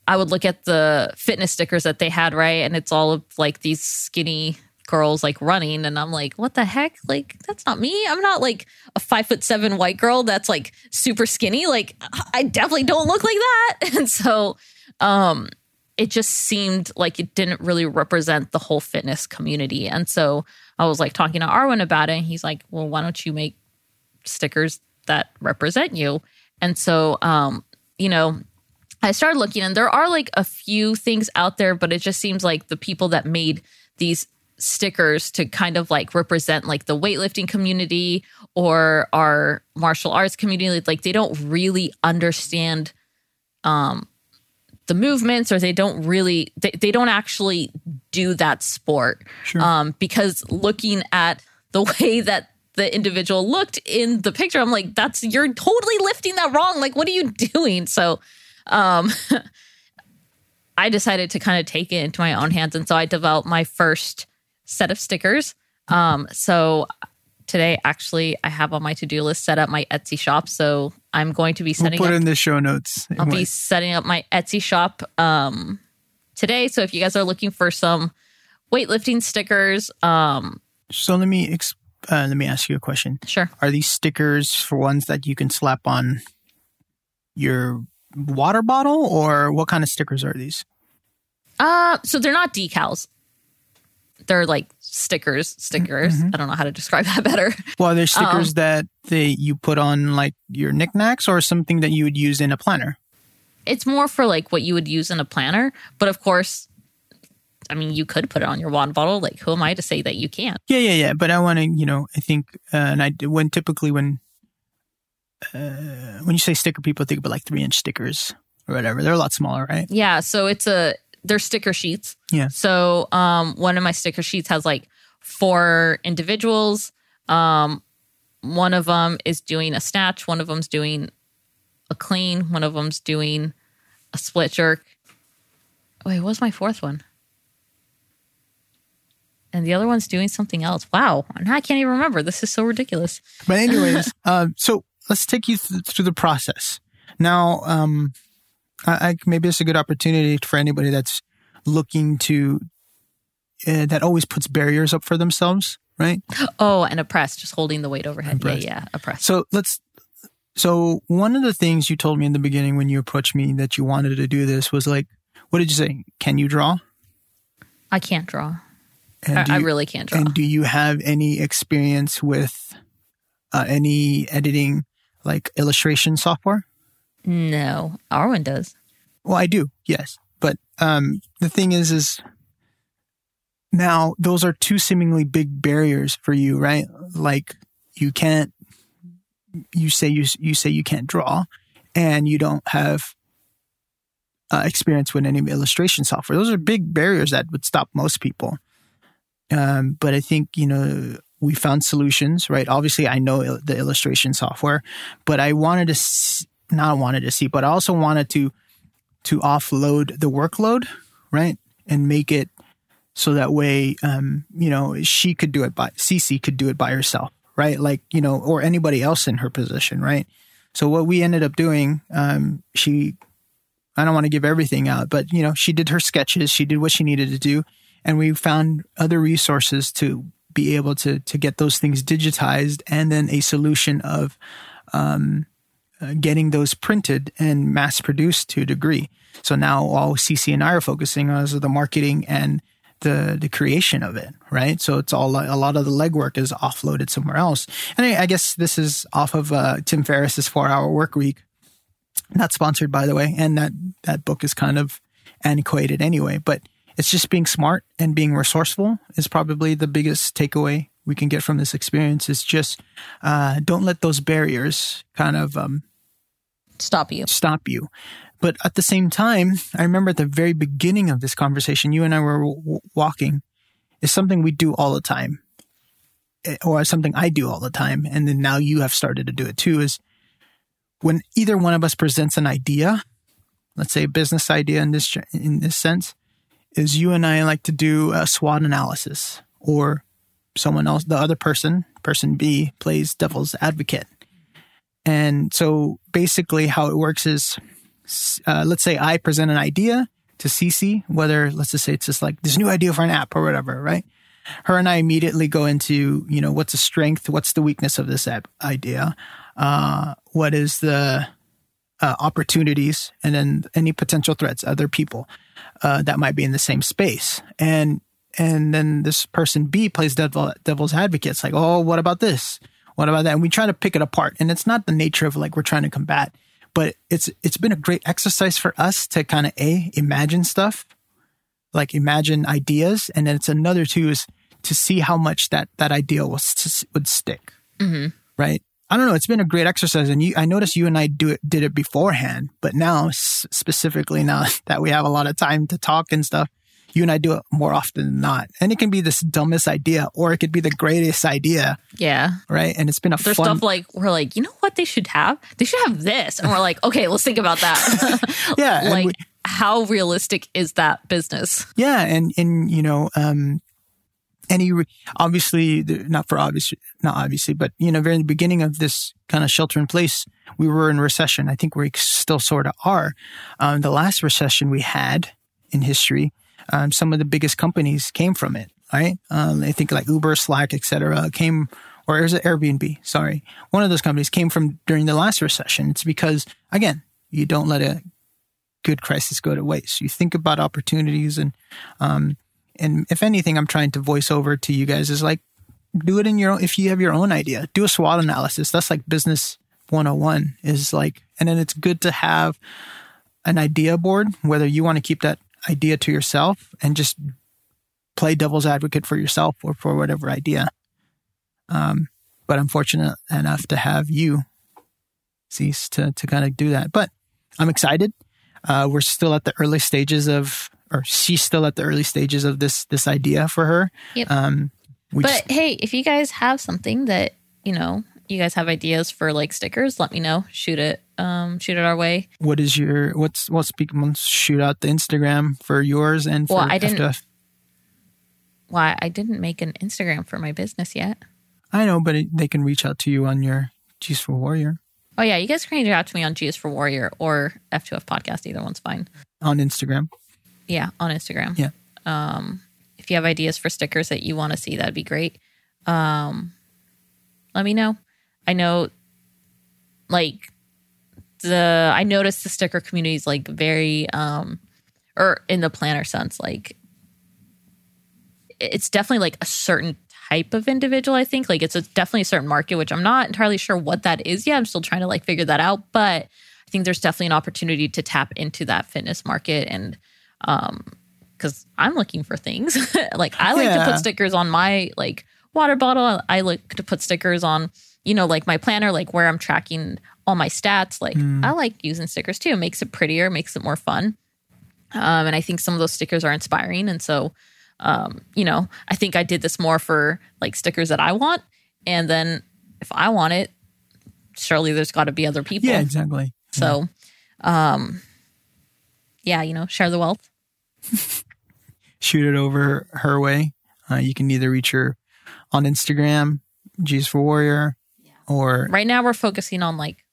I would look at the fitness stickers that they had, right? And it's all of like these skinny girls like running and I'm like, what the heck? Like, that's not me. I'm not like a five foot seven white girl that's like super skinny. Like, I definitely don't look like that. And so, um, it just seemed like it didn't really represent the whole fitness community. And so I was like talking to Arwen about it. And he's like, well, why don't you make stickers that represent you? And so, um, you know, I started looking and there are like a few things out there, but it just seems like the people that made these stickers to kind of like represent like the weightlifting community or our martial arts community like they don't really understand um the movements or they don't really they, they don't actually do that sport sure. um because looking at the way that the individual looked in the picture i'm like that's you're totally lifting that wrong like what are you doing so um i decided to kind of take it into my own hands and so i developed my first set of stickers. Um, so today, actually, I have on my to do list set up my Etsy shop. So I'm going to be setting we'll put up, in the show notes. I'll be setting up my Etsy shop um, today. So if you guys are looking for some weightlifting stickers, um, so let me exp- uh, let me ask you a question. Sure. Are these stickers for ones that you can slap on your water bottle, or what kind of stickers are these? Uh, so they're not decals they're like stickers, stickers. Mm-hmm. I don't know how to describe that better. Well, they're stickers um, that they you put on like your knickknacks or something that you would use in a planner. It's more for like what you would use in a planner, but of course, I mean, you could put it on your water bottle. Like, who am I to say that you can't? Yeah, yeah, yeah. But I want to, you know, I think, uh, and I when typically when uh, when you say sticker, people think about like three inch stickers or whatever. They're a lot smaller, right? Yeah. So it's a they're sticker sheets. Yeah. So um, one of my sticker sheets has like four individuals. Um, one of them is doing a snatch. One of them's doing a clean. One of them's doing a split jerk. Wait, what was my fourth one? And the other one's doing something else. Wow, I can't even remember. This is so ridiculous. But anyways, uh, so let's take you th- through the process. Now, um, I, I, maybe it's a good opportunity for anybody that's looking to uh, that always puts barriers up for themselves, right? Oh, and a press, just holding the weight overhead. Yeah, yeah, a press. So let's. So one of the things you told me in the beginning when you approached me that you wanted to do this was like, what did you say? Can you draw? I can't draw. I, you, I, really can't draw. And do you have any experience with uh, any editing, like illustration software? No, Arwen does. Well, I do, yes. But um, the thing is, is now those are two seemingly big barriers for you, right? Like you can't, you say you you say you can't draw, and you don't have uh, experience with any illustration software. Those are big barriers that would stop most people. Um, but I think you know we found solutions, right? Obviously, I know the illustration software, but I wanted to not wanted to see, but I also wanted to to offload the workload, right, and make it so that way, um, you know, she could do it by Cece could do it by herself, right? Like you know, or anybody else in her position, right? So what we ended up doing, um, she, I don't want to give everything out, but you know, she did her sketches, she did what she needed to do, and we found other resources to be able to to get those things digitized, and then a solution of um, uh, getting those printed and mass produced to a degree. So now all Cece and I are focusing on is the marketing and the the creation of it, right? So it's all a lot of the legwork is offloaded somewhere else. And I, I guess this is off of uh, Tim Ferriss's Four Hour Work Week, not sponsored by the way, and that that book is kind of antiquated anyway. But it's just being smart and being resourceful is probably the biggest takeaway we can get from this experience is just uh, don't let those barriers kind of um, stop you. Stop you. But at the same time, I remember at the very beginning of this conversation, you and I were w- walking. Is something we do all the time, eh, or something I do all the time, and then now you have started to do it too. Is when either one of us presents an idea, let's say a business idea in this in this sense, is you and I like to do a SWOT analysis, or someone else, the other person, person B, plays devil's advocate. And so basically, how it works is uh, let's say I present an idea to Cece, whether let's just say it's just like this new idea for an app or whatever, right? her and I immediately go into, you know, what's the strength, what's the weakness of this idea, uh, what is the uh, opportunities, and then any potential threats, other people uh, that might be in the same space, and and then this person B plays devil, devil's advocate. It's like, oh, what about this? What about that? And we try to pick it apart, and it's not the nature of like we're trying to combat, but it's it's been a great exercise for us to kind of a imagine stuff, like imagine ideas, and then it's another two is to see how much that that idea was would stick, mm-hmm. right? I don't know. It's been a great exercise, and you, I noticed you and I do it, did it beforehand, but now specifically now that we have a lot of time to talk and stuff, you and I do it more often than not. And it can be this dumbest idea, or it could be the greatest idea. Yeah. Right. And it's been a fun. There's fun... stuff like we're like, you know what they should have? They should have this, and we're like, okay, let's think about that. yeah. like. We, how realistic is that business? Yeah, and and you know, um, any obviously not for obvious not obviously but you know very the beginning of this kind of shelter in place we were in recession i think we still sort of are um, the last recession we had in history um, some of the biggest companies came from it right? Um, i think like uber slack etc came or is it airbnb? Sorry. One of those companies came from during the last recession. It's because again you don't let a good crisis go to waste. You think about opportunities and um, and if anything, I'm trying to voice over to you guys is like, do it in your own, if you have your own idea, do a SWOT analysis. That's like business 101 is like, and then it's good to have an idea board, whether you want to keep that idea to yourself and just play devil's advocate for yourself or for whatever idea. Um, but I'm fortunate enough to have you cease to, to kind of do that. But I'm excited. Uh, we're still at the early stages of or she's still at the early stages of this this idea for her. Yep. Um, but just, hey, if you guys have something that you know you guys have ideas for like stickers, let me know. Shoot it, um, shoot it our way. What is your what's what's speak? Shoot out the Instagram for yours and for well, I didn't. Why I didn't make an Instagram for my business yet. I know, but it, they can reach out to you on your G's for Warrior. Oh yeah, you guys can reach out to me on G's for Warrior or F2F podcast. Either one's fine. On Instagram. Yeah, on Instagram. Yeah. Um, if you have ideas for stickers that you want to see, that'd be great. Um, let me know. I know, like the I noticed the sticker community is like very, um, or in the planner sense, like it's definitely like a certain type of individual. I think like it's a, definitely a certain market, which I'm not entirely sure what that is yet. I'm still trying to like figure that out, but I think there's definitely an opportunity to tap into that fitness market and um because i'm looking for things like i like yeah. to put stickers on my like water bottle i like to put stickers on you know like my planner like where i'm tracking all my stats like mm. i like using stickers too it makes it prettier makes it more fun um, and i think some of those stickers are inspiring and so um, you know i think i did this more for like stickers that i want and then if i want it surely there's got to be other people yeah exactly so um yeah, you know, share the wealth. Shoot it over her way. Uh, you can either reach her on Instagram, G's for Warrior, yeah. or right now we're focusing on like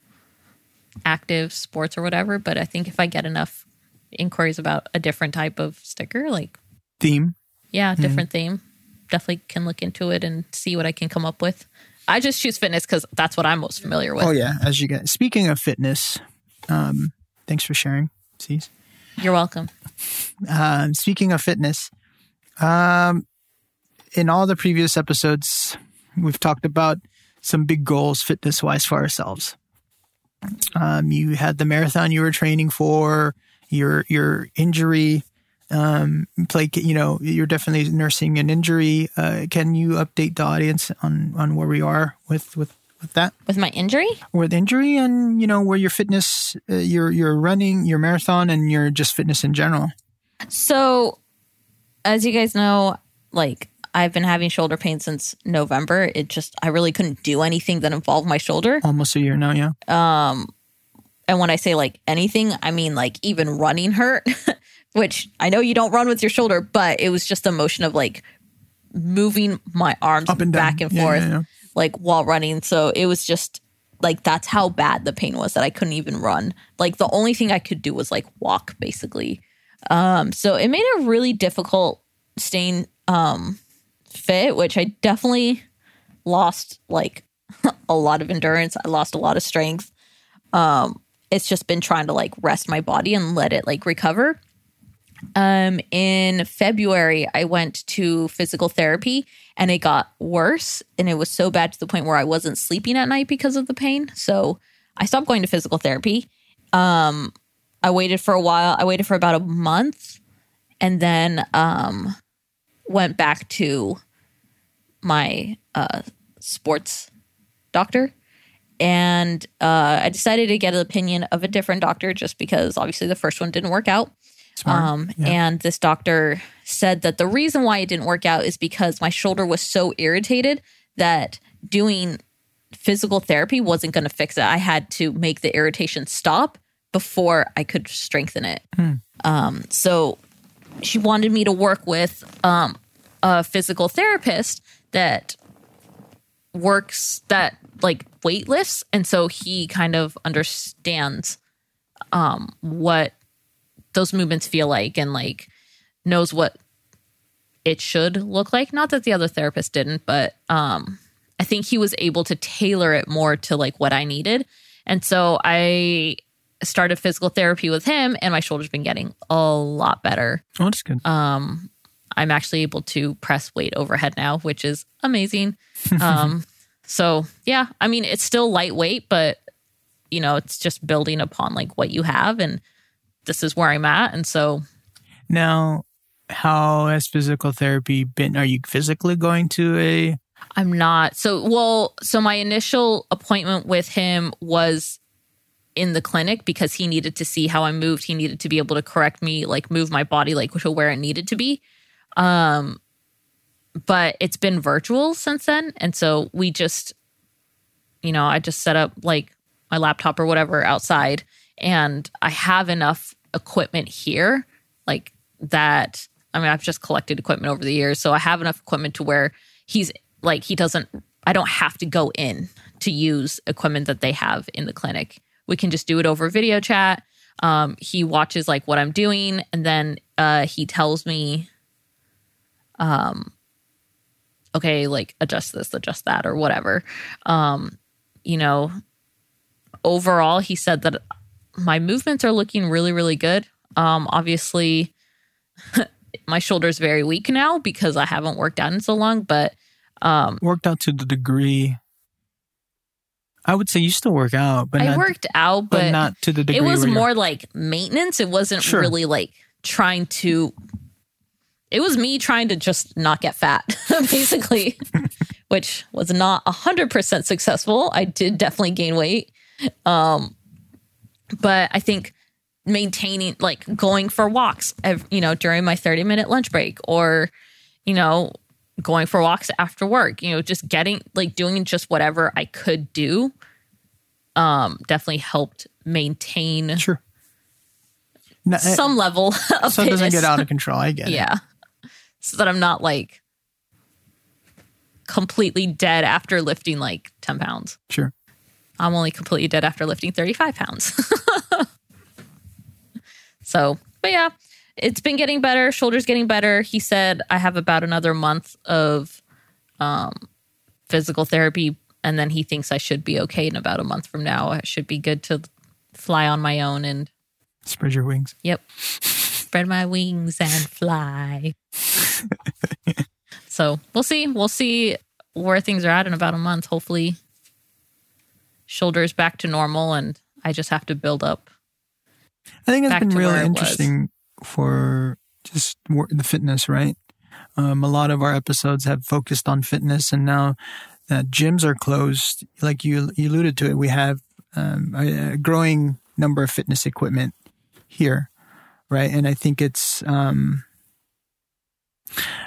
active sports or whatever. But I think if I get enough inquiries about a different type of sticker, like theme, yeah, mm-hmm. different mm-hmm. theme, definitely can look into it and see what I can come up with. I just choose fitness because that's what I'm most familiar with. Oh yeah, as you get. Speaking of fitness, um, thanks for sharing. See. You're welcome. Um, speaking of fitness, um, in all the previous episodes, we've talked about some big goals fitness wise for ourselves. Um, you had the marathon you were training for, your your injury, um, play. You know, you're definitely nursing an injury. Uh, can you update the audience on on where we are with with with that? With my injury? With injury and, you know, where your fitness, uh, your, your running, your marathon, and your just fitness in general. So, as you guys know, like I've been having shoulder pain since November. It just, I really couldn't do anything that involved my shoulder. Almost a year now, yeah. Um, and when I say like anything, I mean like even running hurt, which I know you don't run with your shoulder, but it was just the motion of like moving my arms Up and back and yeah, forth. Yeah, yeah like while running. So it was just like that's how bad the pain was that I couldn't even run. Like the only thing I could do was like walk basically. Um so it made it really difficult staying um fit, which I definitely lost like a lot of endurance. I lost a lot of strength. Um, it's just been trying to like rest my body and let it like recover. Um, in February, I went to physical therapy and it got worse. And it was so bad to the point where I wasn't sleeping at night because of the pain. So I stopped going to physical therapy. Um, I waited for a while. I waited for about a month and then um, went back to my uh, sports doctor. And uh, I decided to get an opinion of a different doctor just because obviously the first one didn't work out. Um, yeah. And this doctor said that the reason why it didn't work out is because my shoulder was so irritated that doing physical therapy wasn't going to fix it. I had to make the irritation stop before I could strengthen it. Hmm. Um, so she wanted me to work with um, a physical therapist that works that like weight lifts. And so he kind of understands um what those movements feel like and like knows what it should look like. Not that the other therapist didn't but um i think he was able to tailor it more to like what i needed. And so i started physical therapy with him and my shoulder's been getting a lot better oh that's good um I'm actually able to press weight overhead now, which is amazing. Um, so yeah, I mean, it's still lightweight, but you know, it's just building upon like what you have. And this is where I'm at. And so now, how has physical therapy been? Are you physically going to a? I'm not. So, well, so my initial appointment with him was in the clinic because he needed to see how I moved. He needed to be able to correct me, like move my body like to where it needed to be. Um, but it's been virtual since then. And so we just, you know, I just set up like my laptop or whatever outside and I have enough equipment here, like that. I mean, I've just collected equipment over the years. So I have enough equipment to where he's like, he doesn't, I don't have to go in to use equipment that they have in the clinic. We can just do it over video chat. Um, he watches like what I'm doing and then uh, he tells me um okay like adjust this adjust that or whatever um you know overall he said that my movements are looking really really good um obviously my shoulder's very weak now because i haven't worked out in so long but um worked out to the degree I would say you still work out, but I not, worked out, but, but, not to the degree. It was more like maintenance. It wasn't sure. really like trying to it was me trying to just not get fat, basically, which was not 100% successful. I did definitely gain weight. Um, but I think maintaining, like going for walks, you know, during my 30 minute lunch break or, you know, going for walks after work, you know, just getting, like doing just whatever I could do, um, definitely helped maintain. Sure. No, some level of so it doesn't get out of control. I get yeah. it. Yeah so that I'm not like completely dead after lifting like 10 pounds. Sure. I'm only completely dead after lifting 35 pounds. so, but yeah, it's been getting better. Shoulders getting better. He said I have about another month of um, physical therapy, and then he thinks I should be okay in about a month from now. I should be good to fly on my own and spread your wings. Yep spread my wings and fly. so we'll see. We'll see where things are at in about a month. Hopefully, shoulders back to normal, and I just have to build up. I think it's been really interesting for just the fitness, right? Um, a lot of our episodes have focused on fitness, and now that gyms are closed, like you, you alluded to it, we have um, a, a growing number of fitness equipment here right? And I think it's um,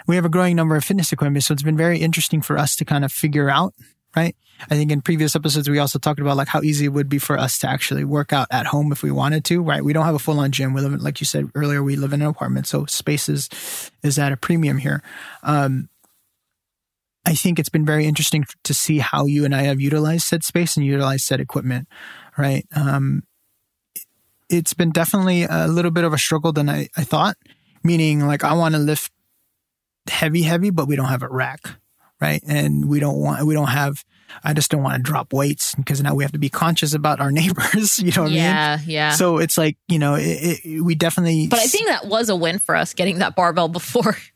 we have a growing number of fitness equipment, so it's been very interesting for us to kind of figure out, right? I think in previous episodes we also talked about like how easy it would be for us to actually work out at home if we wanted to, right? We don't have a full on gym. We live in, like you said earlier, we live in an apartment, so space is is at a premium here. Um, I think it's been very interesting to see how you and I have utilized said space and utilized said equipment, right? Um, it's been definitely a little bit of a struggle than I, I thought. Meaning, like, I want to lift heavy, heavy, but we don't have a rack, right? And we don't want, we don't have, I just don't want to drop weights because now we have to be conscious about our neighbors. You know what yeah, I mean? Yeah, yeah. So it's like, you know, it, it, we definitely. But I think that was a win for us getting that barbell before.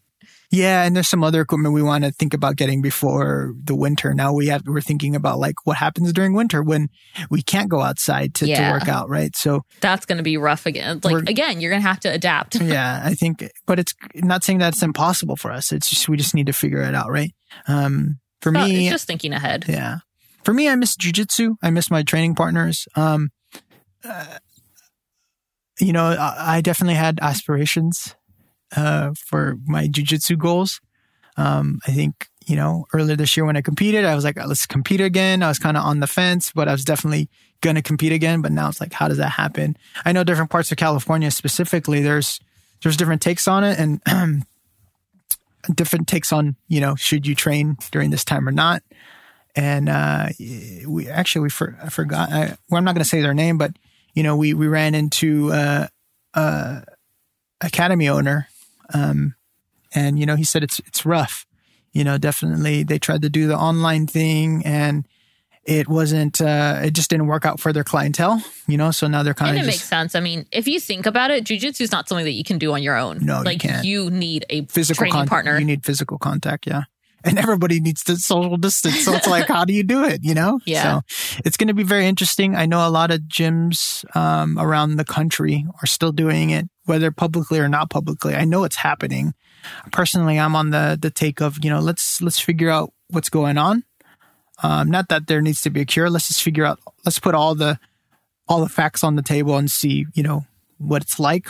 Yeah, and there's some other equipment we want to think about getting before the winter. Now we have we're thinking about like what happens during winter when we can't go outside to, yeah. to work out, right? So that's going to be rough again. Like again, you're going to have to adapt. yeah, I think, but it's not saying that's impossible for us. It's just we just need to figure it out, right? Um, for well, me, it's just thinking ahead. Yeah, for me, I miss jujitsu. I miss my training partners. Um, uh, you know, I, I definitely had aspirations uh, for my jujitsu goals. Um, I think, you know, earlier this year when I competed, I was like, let's compete again. I was kind of on the fence, but I was definitely going to compete again. But now it's like, how does that happen? I know different parts of California specifically, there's, there's different takes on it and different takes on, you know, should you train during this time or not? And, uh, we actually, we for, I forgot, I, well, I'm not going to say their name, but, you know, we, we ran into, uh, uh, academy owner um, and you know, he said it's it's rough. You know, definitely they tried to do the online thing and it wasn't uh it just didn't work out for their clientele, you know, so now they're kind and of it makes sense. I mean, if you think about it, jujitsu is not something that you can do on your own. No, like you, can't. you need a physical training contact. partner. You need physical contact, yeah. And everybody needs to social distance. So it's like, how do you do it? You know? Yeah. So it's going to be very interesting. I know a lot of gyms um, around the country are still doing it, whether publicly or not publicly. I know it's happening personally, I'm on the the take of you know let's let's figure out what's going on. Um, not that there needs to be a cure. Let's just figure out. Let's put all the all the facts on the table and see you know what it's like,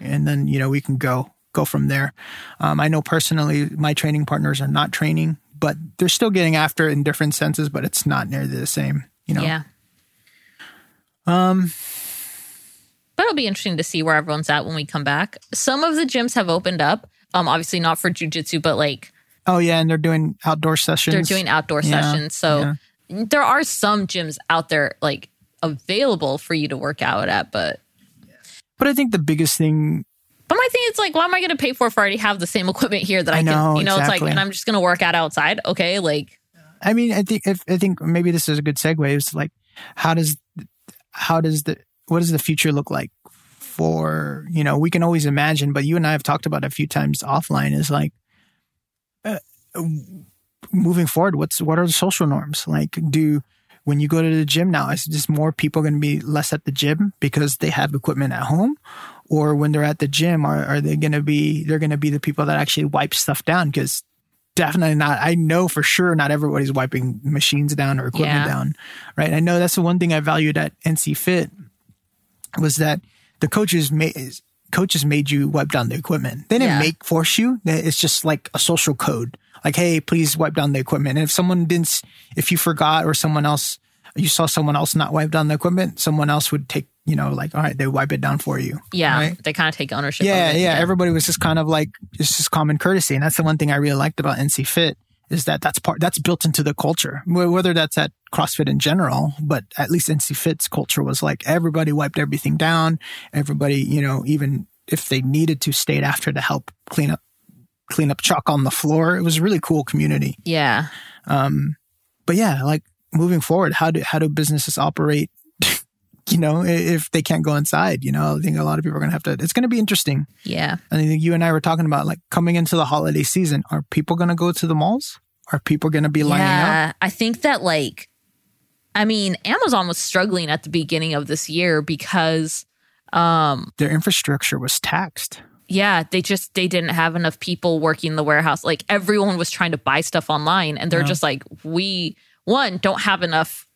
and then you know we can go go from there. Um, I know personally, my training partners are not training, but they're still getting after it in different senses, but it's not nearly the same. You know. Yeah. Um. But it'll be interesting to see where everyone's at when we come back. Some of the gyms have opened up. Um, obviously not for jujitsu, but like oh yeah, and they're doing outdoor sessions. They're doing outdoor yeah, sessions, so yeah. there are some gyms out there like available for you to work out at, but but I think the biggest thing. But my thing is like, why am I going to pay for if I already have the same equipment here that I, I know, can? You know, exactly. it's like, and I'm just going to work out outside. Okay, like. I mean, I think if, I think maybe this is a good segue. Is like, how does how does the what does the future look like for, you know, we can always imagine, but you and I have talked about a few times offline is like, moving forward, what's, what are the social norms? Like, do, when you go to the gym now, is just more people going to be less at the gym because they have equipment at home? Or when they're at the gym, are, are they going to be, they're going to be the people that actually wipe stuff down? Because definitely not. I know for sure not everybody's wiping machines down or equipment yeah. down, right? I know that's the one thing I valued at NC Fit was that the coaches made coaches made you wipe down the equipment. They didn't yeah. make force you. It's just like a social code. Like, hey, please wipe down the equipment. And if someone didn't, if you forgot or someone else, you saw someone else not wipe down the equipment, someone else would take, you know, like, all right, they wipe it down for you. Yeah. Right? They kind of take ownership. Yeah, yeah. Yeah. Everybody was just kind of like, it's just common courtesy. And that's the one thing I really liked about NC Fit is that that's part that's built into the culture whether that's at crossfit in general but at least nc fit's culture was like everybody wiped everything down everybody you know even if they needed to stayed after to help clean up clean up chalk on the floor it was a really cool community yeah um but yeah like moving forward how do how do businesses operate you know, if they can't go inside, you know, I think a lot of people are going to have to, it's going to be interesting. Yeah. I think you and I were talking about like coming into the holiday season. Are people going to go to the malls? Are people going to be lining up? yeah, up? I think that like, I mean, Amazon was struggling at the beginning of this year because um their infrastructure was taxed. Yeah, they just they didn't have enough people working the warehouse. Like everyone was trying to buy stuff online and they're yeah. just like we one don't have enough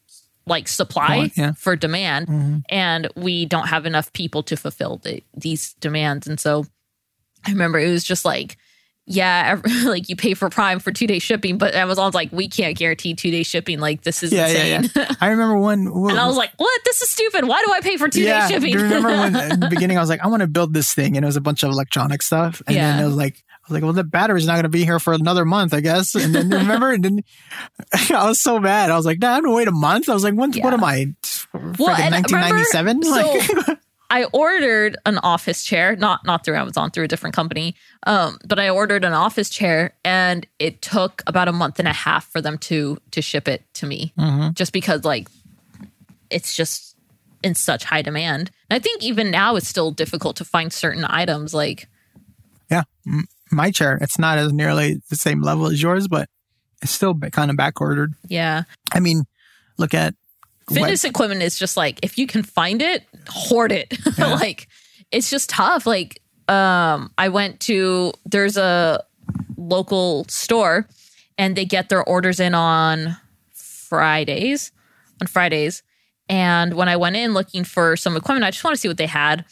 like supply yeah. for demand mm-hmm. and we don't have enough people to fulfill the, these demands and so i remember it was just like yeah like you pay for prime for two day shipping but amazon's like we can't guarantee two day shipping like this is yeah, insane yeah, yeah. i remember when, and i was like what this is stupid why do i pay for two day shipping do you remember when in the beginning i was like i want to build this thing and it was a bunch of electronic stuff and yeah. then it was like I was like, well, the battery's not going to be here for another month, I guess. And then remember, and then I was so mad. I was like, nah, I'm going to wait a month. I was like, when, yeah. what am I? Well, 1997? Like, so I ordered an office chair, not not through Amazon, through a different company. Um, but I ordered an office chair, and it took about a month and a half for them to to ship it to me, mm-hmm. just because like it's just in such high demand. And I think even now it's still difficult to find certain items. Like, yeah, my chair, it's not as nearly the same level as yours, but it's still kind of back ordered. Yeah, I mean, look at fitness equipment is just like if you can find it, hoard it. Yeah. like it's just tough. Like um I went to there's a local store and they get their orders in on Fridays. On Fridays. And when I went in looking for some equipment, I just want to see what they had.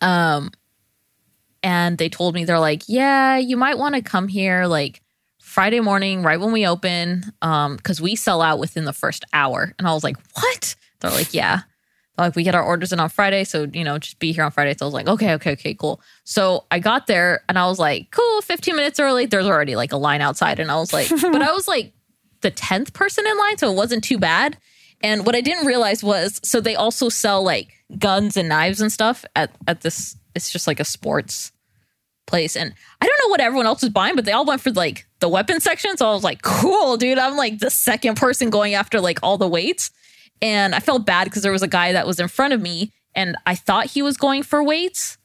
Um and they told me they're like, "Yeah, you might want to come here like Friday morning, right when we open, um, because we sell out within the first hour. And I was like, what? They're like, yeah. They're like, we get our orders in on Friday. So, you know, just be here on Friday. So I was like, okay, okay, okay, cool. So I got there and I was like, cool, 15 minutes early. There's already like a line outside. And I was like, but I was like the 10th person in line. So it wasn't too bad. And what I didn't realize was, so they also sell like guns and knives and stuff at, at this, it's just like a sports place. And I don't know what everyone else was buying, but they all went for like the weapon section. So I was like, cool, dude. I'm like the second person going after like all the weights. And I felt bad because there was a guy that was in front of me and I thought he was going for weights.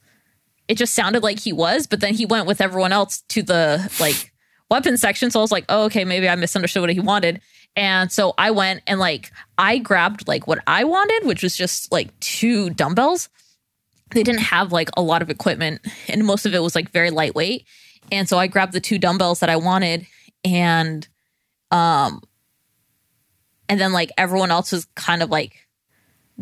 It just sounded like he was, but then he went with everyone else to the like weapon section. So I was like, oh, okay, maybe I misunderstood what he wanted. And so I went and like I grabbed like what I wanted, which was just like two dumbbells they didn't have like a lot of equipment and most of it was like very lightweight. And so i grabbed the two dumbbells that i wanted and um and then like everyone else was kind of like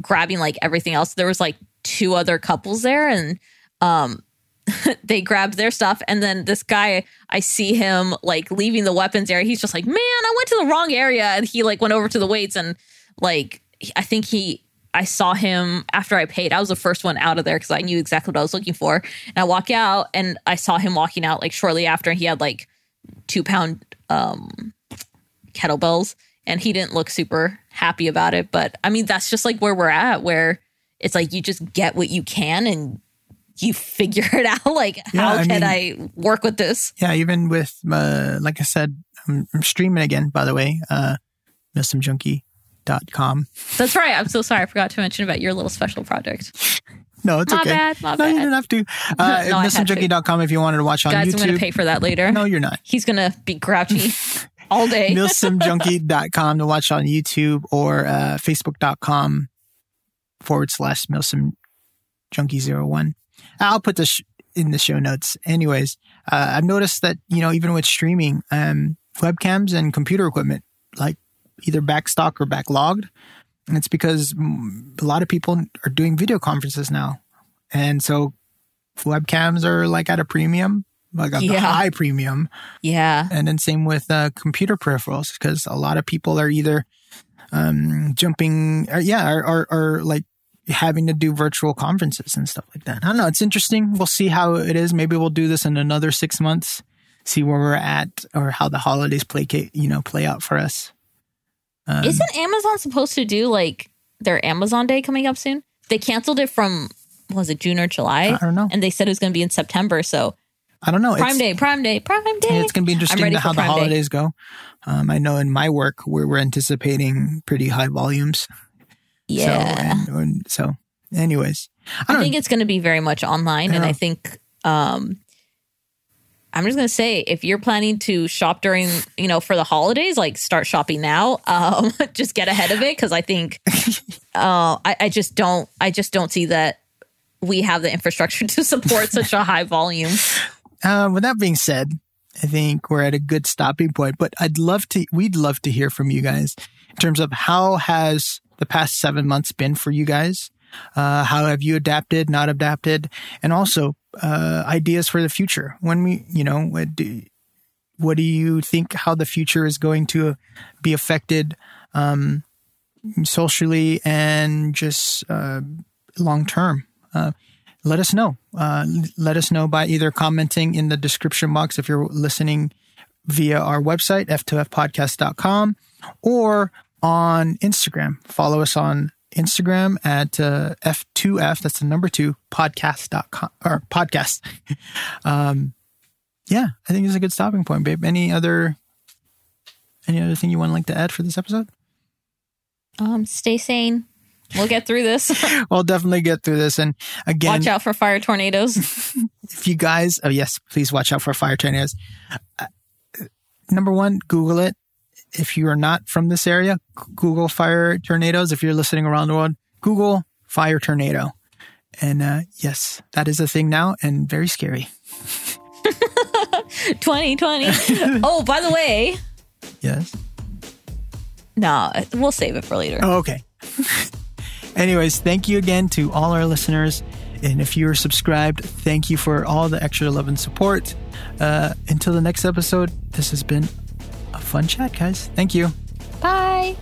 grabbing like everything else. There was like two other couples there and um they grabbed their stuff. And then this guy i see him like leaving the weapons area. He's just like man i went to the wrong area. And he like went over to the weights and like i think he I saw him after I paid. I was the first one out of there because I knew exactly what I was looking for. And I walk out and I saw him walking out like shortly after. And he had like two pound um, kettlebells and he didn't look super happy about it. But I mean, that's just like where we're at, where it's like you just get what you can and you figure it out. Like, yeah, how I can mean, I work with this? Yeah, even with, uh, like I said, I'm, I'm streaming again, by the way, uh, Milsim Junkie com. That's right. I'm so sorry. I forgot to mention about your little special project. No, it's my okay. Bad, my no, bad. you didn't have to. Uh, no, milsimjunkie.com if you wanted to watch on Guys, YouTube. I'm going to pay for that later. No, you're not. He's going to be grouchy all day. milsimjunkie.com to watch on YouTube or uh, facebook.com forward slash milsimjunkie01. I'll put this sh- in the show notes. Anyways, uh, I've noticed that, you know, even with streaming, um, webcams and computer equipment, like either backstock or backlogged. And it's because a lot of people are doing video conferences now. And so webcams are like at a premium, like a yeah. high premium. Yeah. And then same with uh, computer peripherals because a lot of people are either um, jumping, or, yeah, or, or, or like having to do virtual conferences and stuff like that. I don't know. It's interesting. We'll see how it is. Maybe we'll do this in another six months, see where we're at or how the holidays play, you know, play out for us. Um, Isn't Amazon supposed to do like their Amazon Day coming up soon? They canceled it from was it June or July? I don't know. And they said it was going to be in September. So I don't know. Prime it's, Day, Prime Day, Prime Day. It's going to be interesting to how the holidays Day. go. Um, I know in my work we're, we're anticipating pretty high volumes. Yeah. So, and, and so anyways, I, I think it's going to be very much online, and I think um, I'm just gonna say, if you're planning to shop during, you know, for the holidays, like start shopping now. Um, just get ahead of it because I think, uh, I, I just don't, I just don't see that we have the infrastructure to support such a high volume. Uh, with that being said, I think we're at a good stopping point. But I'd love to, we'd love to hear from you guys in terms of how has the past seven months been for you guys. Uh, how have you adapted, not adapted? And also, uh, ideas for the future. When we, you know, what do, what do you think how the future is going to be affected um, socially and just uh, long term? Uh, let us know. Uh, let us know by either commenting in the description box if you're listening via our website, f2fpodcast.com, or on Instagram. Follow us on Instagram at uh, F2F, that's the number two, podcast.com or podcast. um, yeah, I think it's a good stopping point, babe. Any other any other thing you want to like to add for this episode? Um, stay sane. We'll get through this. we'll definitely get through this. And again, watch out for fire tornadoes. if you guys, oh yes, please watch out for fire tornadoes. Uh, number one, Google it. If you are not from this area, Google fire tornadoes. If you're listening around the world, Google fire tornado. And uh, yes, that is a thing now and very scary. 2020. oh, by the way. Yes. No, we'll save it for later. Oh, okay. Anyways, thank you again to all our listeners. And if you're subscribed, thank you for all the extra love and support. Uh, until the next episode, this has been fun chat, guys. Thank you. Bye.